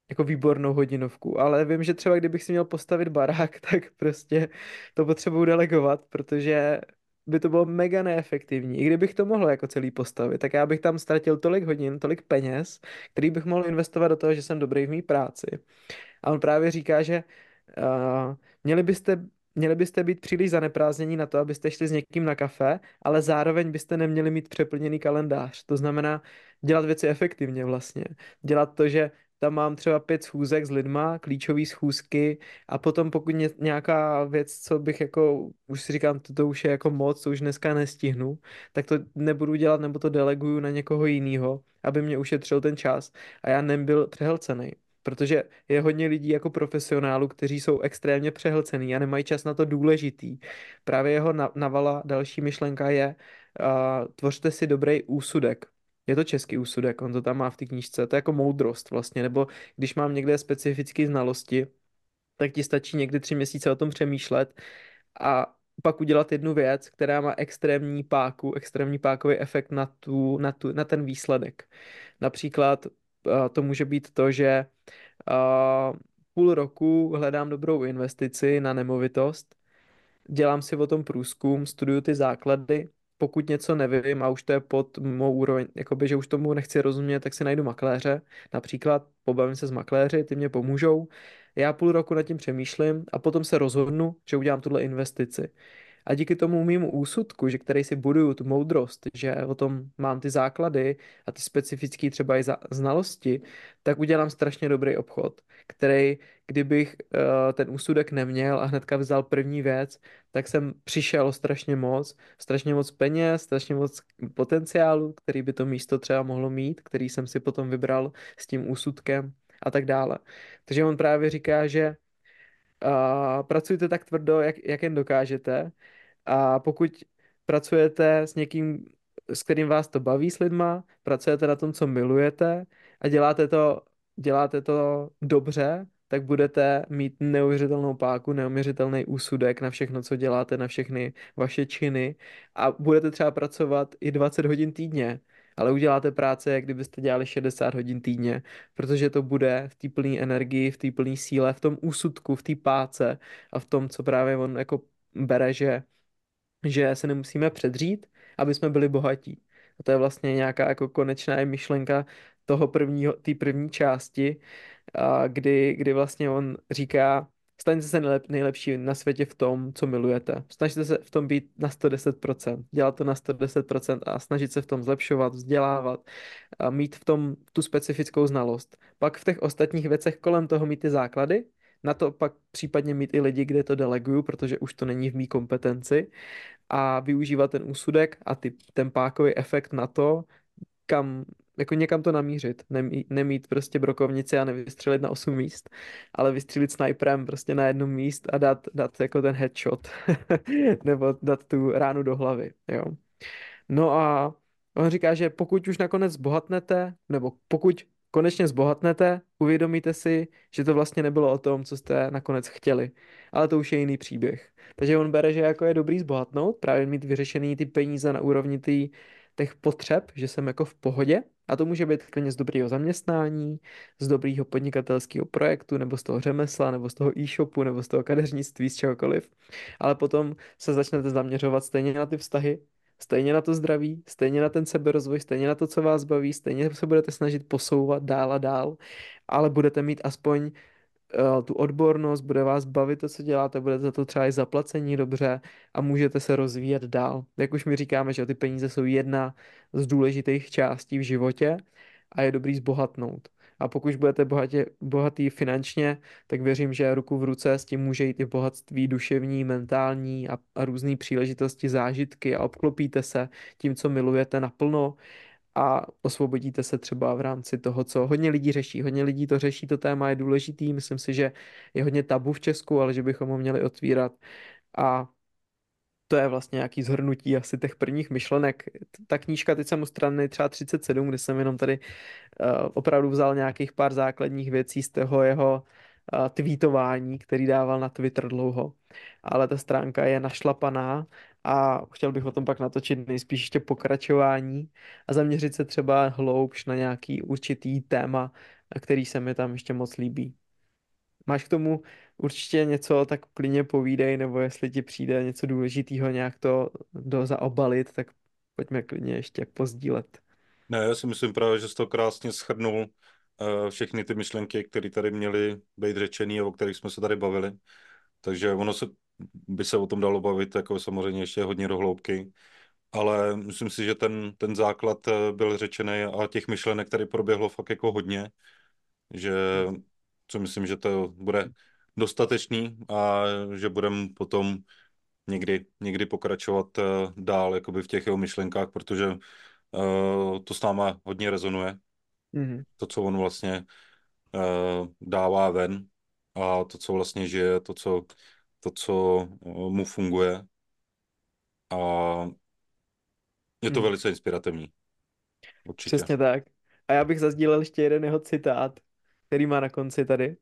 jako výbornou hodinovku, ale vím, že třeba kdybych si měl postavit barák, [LAUGHS] tak prostě to potřebuju delegovat, protože by to bylo mega neefektivní. I kdybych to mohl jako celý postavit, tak já bych tam ztratil tolik hodin, tolik peněz, který bych mohl investovat do toho, že jsem dobrý v mý práci. A on právě říká, že uh, měli byste Měli byste být příliš zaneprázdnění na to, abyste šli s někým na kafe, ale zároveň byste neměli mít přeplněný kalendář. To znamená dělat věci efektivně vlastně. Dělat to, že tam mám třeba pět schůzek s lidma, klíčové schůzky a potom pokud ně, nějaká věc, co bych jako, už si říkám, to, to už je jako moc, to už dneska nestihnu, tak to nebudu dělat nebo to deleguju na někoho jiného, aby mě ušetřil ten čas a já nebyl přehlcený. Protože je hodně lidí jako profesionálů, kteří jsou extrémně přehlcený a nemají čas na to důležitý. Právě jeho navala další myšlenka je, uh, tvořte si dobrý úsudek. Je to český úsudek, on to tam má v té knížce, to je jako moudrost vlastně, nebo když mám někde specifické znalosti, tak ti stačí někdy tři měsíce o tom přemýšlet a pak udělat jednu věc, která má extrémní páku, extrémní pákový efekt na, tu, na, tu, na ten výsledek. Například to může být to, že půl roku hledám dobrou investici na nemovitost, dělám si o tom průzkum, studuju ty základy, pokud něco nevím a už to je pod mou úroveň, jakoby, že už tomu nechci rozumět, tak si najdu makléře. Například pobavím se s makléři, ty mě pomůžou. Já půl roku nad tím přemýšlím a potom se rozhodnu, že udělám tuhle investici. A díky tomu mýmu úsudku, že který si buduju tu moudrost, že o tom mám ty základy a ty specifické třeba i znalosti, tak udělám strašně dobrý obchod, který, kdybych uh, ten úsudek neměl a hnedka vzal první věc, tak jsem přišel strašně moc, strašně moc peněz, strašně moc potenciálu, který by to místo třeba mohlo mít, který jsem si potom vybral s tím úsudkem a tak dále. Takže on právě říká, že uh, pracujte tak tvrdo, jak, jak jen dokážete a pokud pracujete s někým, s kterým vás to baví s lidma, pracujete na tom, co milujete a děláte to, děláte to dobře, tak budete mít neuvěřitelnou páku, neuvěřitelný úsudek na všechno, co děláte, na všechny vaše činy. A budete třeba pracovat i 20 hodin týdně, ale uděláte práce, jak kdybyste dělali 60 hodin týdně, protože to bude v té plné energii, v té plné síle, v tom úsudku, v té páce a v tom, co právě on jako bere, že že se nemusíme předřít, aby jsme byli bohatí. A to je vlastně nějaká jako konečná myšlenka toho prvního, té první části, a kdy, kdy vlastně on říká, staňte se nejlep, nejlepší na světě v tom, co milujete. Snažte se v tom být na 110%, dělat to na 110% a snažit se v tom zlepšovat, vzdělávat, a mít v tom tu specifickou znalost. Pak v těch ostatních věcech kolem toho mít ty základy, na to pak případně mít i lidi, kde to deleguju, protože už to není v mý kompetenci a využívat ten úsudek a ty, ten pákový efekt na to, kam, jako někam to namířit, nemít, nemít prostě brokovnici a nevystřelit na 8 míst, ale vystřelit sniperem prostě na jednom míst a dát, dát jako ten headshot, [LAUGHS] nebo dát tu ránu do hlavy, jo. No a on říká, že pokud už nakonec zbohatnete, nebo pokud konečně zbohatnete, uvědomíte si, že to vlastně nebylo o tom, co jste nakonec chtěli, ale to už je jiný příběh. Takže on bere, že jako je dobrý zbohatnout, právě mít vyřešený ty peníze na úrovni tý, těch potřeb, že jsem jako v pohodě a to může být klidně z dobrého zaměstnání, z dobrého podnikatelského projektu, nebo z toho řemesla, nebo z toho e-shopu, nebo z toho kadeřnictví, z čehokoliv. Ale potom se začnete zaměřovat stejně na ty vztahy, stejně na to zdraví, stejně na ten seberozvoj, stejně na to, co vás baví, stejně se budete snažit posouvat dál a dál, ale budete mít aspoň uh, tu odbornost, bude vás bavit to, co děláte, budete za to třeba i zaplacení dobře a můžete se rozvíjet dál. Jak už mi říkáme, že ty peníze jsou jedna z důležitých částí v životě a je dobrý zbohatnout. A pokud budete bohatě, bohatý finančně, tak věřím, že ruku v ruce s tím může jít i bohatství duševní, mentální a, a různé příležitosti, zážitky a obklopíte se tím, co milujete naplno a osvobodíte se třeba v rámci toho, co hodně lidí řeší. Hodně lidí to řeší, to téma je důležitý, myslím si, že je hodně tabu v Česku, ale že bychom ho měli otvírat. A to je vlastně nějaký zhrnutí asi těch prvních myšlenek. Ta knížka, teď jsem u strany třeba 37, kde jsem jenom tady uh, opravdu vzal nějakých pár základních věcí z toho jeho uh, tweetování, který dával na Twitter dlouho. Ale ta stránka je našlapaná a chtěl bych o tom pak natočit nejspíš ještě pokračování a zaměřit se třeba hloubš na nějaký určitý téma, který se mi tam ještě moc líbí. Máš k tomu určitě něco, tak klidně povídej, nebo jestli ti přijde něco důležitého nějak to do zaobalit, tak pojďme klidně ještě pozdílet. Ne, já si myslím právě, že jsi to krásně schrnul uh, všechny ty myšlenky, které tady měly být řečený a o kterých jsme se tady bavili. Takže ono se, by se o tom dalo bavit jako samozřejmě ještě hodně do hloubky, ale myslím si, že ten, ten základ eh, byl řečený a těch myšlenek tady proběhlo fakt jako hodně že co myslím, že to bude dostatečný a že budeme potom někdy, někdy pokračovat uh, dál jakoby v těch jeho myšlenkách, protože uh, to s náma hodně rezonuje. Mm-hmm. To, co on vlastně uh, dává ven a to, co vlastně žije, to, co, to, co mu funguje. A je to mm. velice inspirativní. Určitě. Přesně tak. A já bych zazdílel ještě jeden jeho citát, který má na konci tady.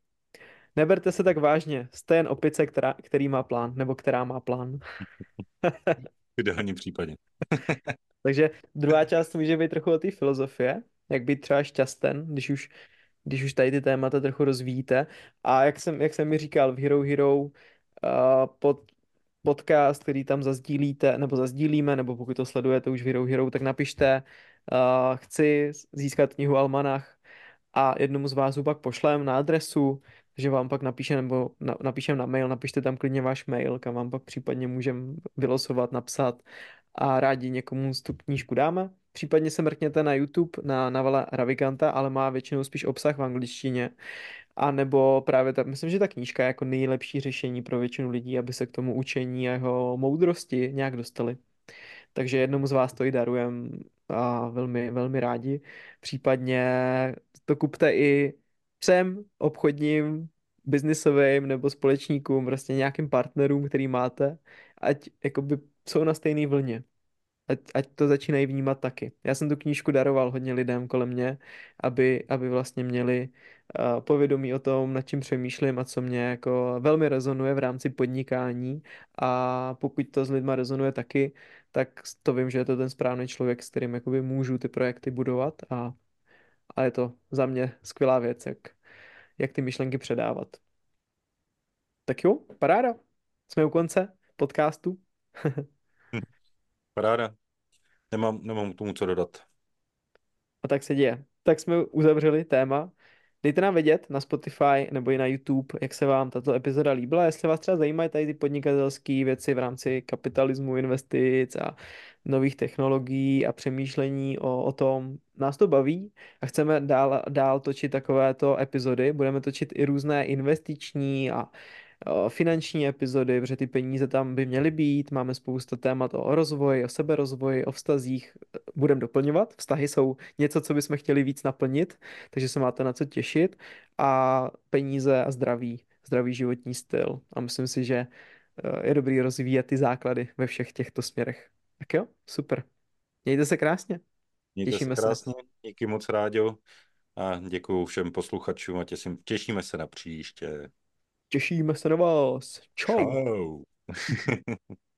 Neberte se tak vážně, jste jen opice, která, který má plán, nebo která má plán. v ideálním případě. [LAUGHS] Takže druhá část může být trochu o té filozofie, jak být třeba šťasten, když už, když už tady ty témata trochu rozvíjíte. A jak jsem, jak jsem mi říkal, v Hero Hero uh, pod podcast, který tam zazdílíte, nebo zazdílíme, nebo pokud to sledujete už v Hero Hero, tak napište, uh, chci získat knihu Almanach a jednomu z vás pak pošlem na adresu, že vám pak napíše, nebo na, napíšem na mail, napište tam klidně váš mail, kam vám pak případně můžem vylosovat, napsat a rádi někomu tu knížku dáme. Případně se mrkněte na YouTube na Navala Ravikanta, ale má většinou spíš obsah v angličtině. A nebo právě ta, myslím, že ta knížka je jako nejlepší řešení pro většinu lidí, aby se k tomu učení a jeho moudrosti nějak dostali. Takže jednomu z vás to i darujem a velmi, velmi rádi. Případně to kupte i všem obchodním, biznisovým nebo společníkům, prostě nějakým partnerům, který máte, ať jakoby jsou na stejné vlně ať, ať to začínají vnímat taky. Já jsem tu knížku daroval hodně lidem kolem mě, aby, aby vlastně měli uh, povědomí o tom, nad čím přemýšlím a co mě jako velmi rezonuje v rámci podnikání a pokud to s lidma rezonuje taky, tak to vím, že je to ten správný člověk, s kterým jakoby můžu ty projekty budovat a, a je to za mě skvělá věc, jak, jak ty myšlenky předávat. Tak jo, paráda. Jsme u konce podcastu. [LAUGHS] Paráda. Nemám, nemám k tomu co dodat. A tak se děje. Tak jsme uzavřeli téma. Dejte nám vědět na Spotify nebo i na YouTube, jak se vám tato epizoda líbila. Jestli vás třeba zajímají tady ty podnikatelské věci v rámci kapitalismu, investic a nových technologií a přemýšlení o, o tom, nás to baví a chceme dál, dál točit takovéto epizody. Budeme točit i různé investiční a finanční epizody, protože ty peníze tam by měly být, máme spoustu témat o rozvoji, o seberozvoji, o vztazích, budeme doplňovat, vztahy jsou něco, co bychom chtěli víc naplnit, takže se máte na co těšit a peníze a zdraví, zdravý životní styl a myslím si, že eh, je dobrý rozvíjet ty základy ve všech těchto směrech. Tak jo, super. Mějte se krásně. Mějte Těšíme se krásně, se. díky moc rádio a děkuji všem posluchačům a těším, těšíme se na příště. Těšíme se na vás. Čau. Čau. [LAUGHS]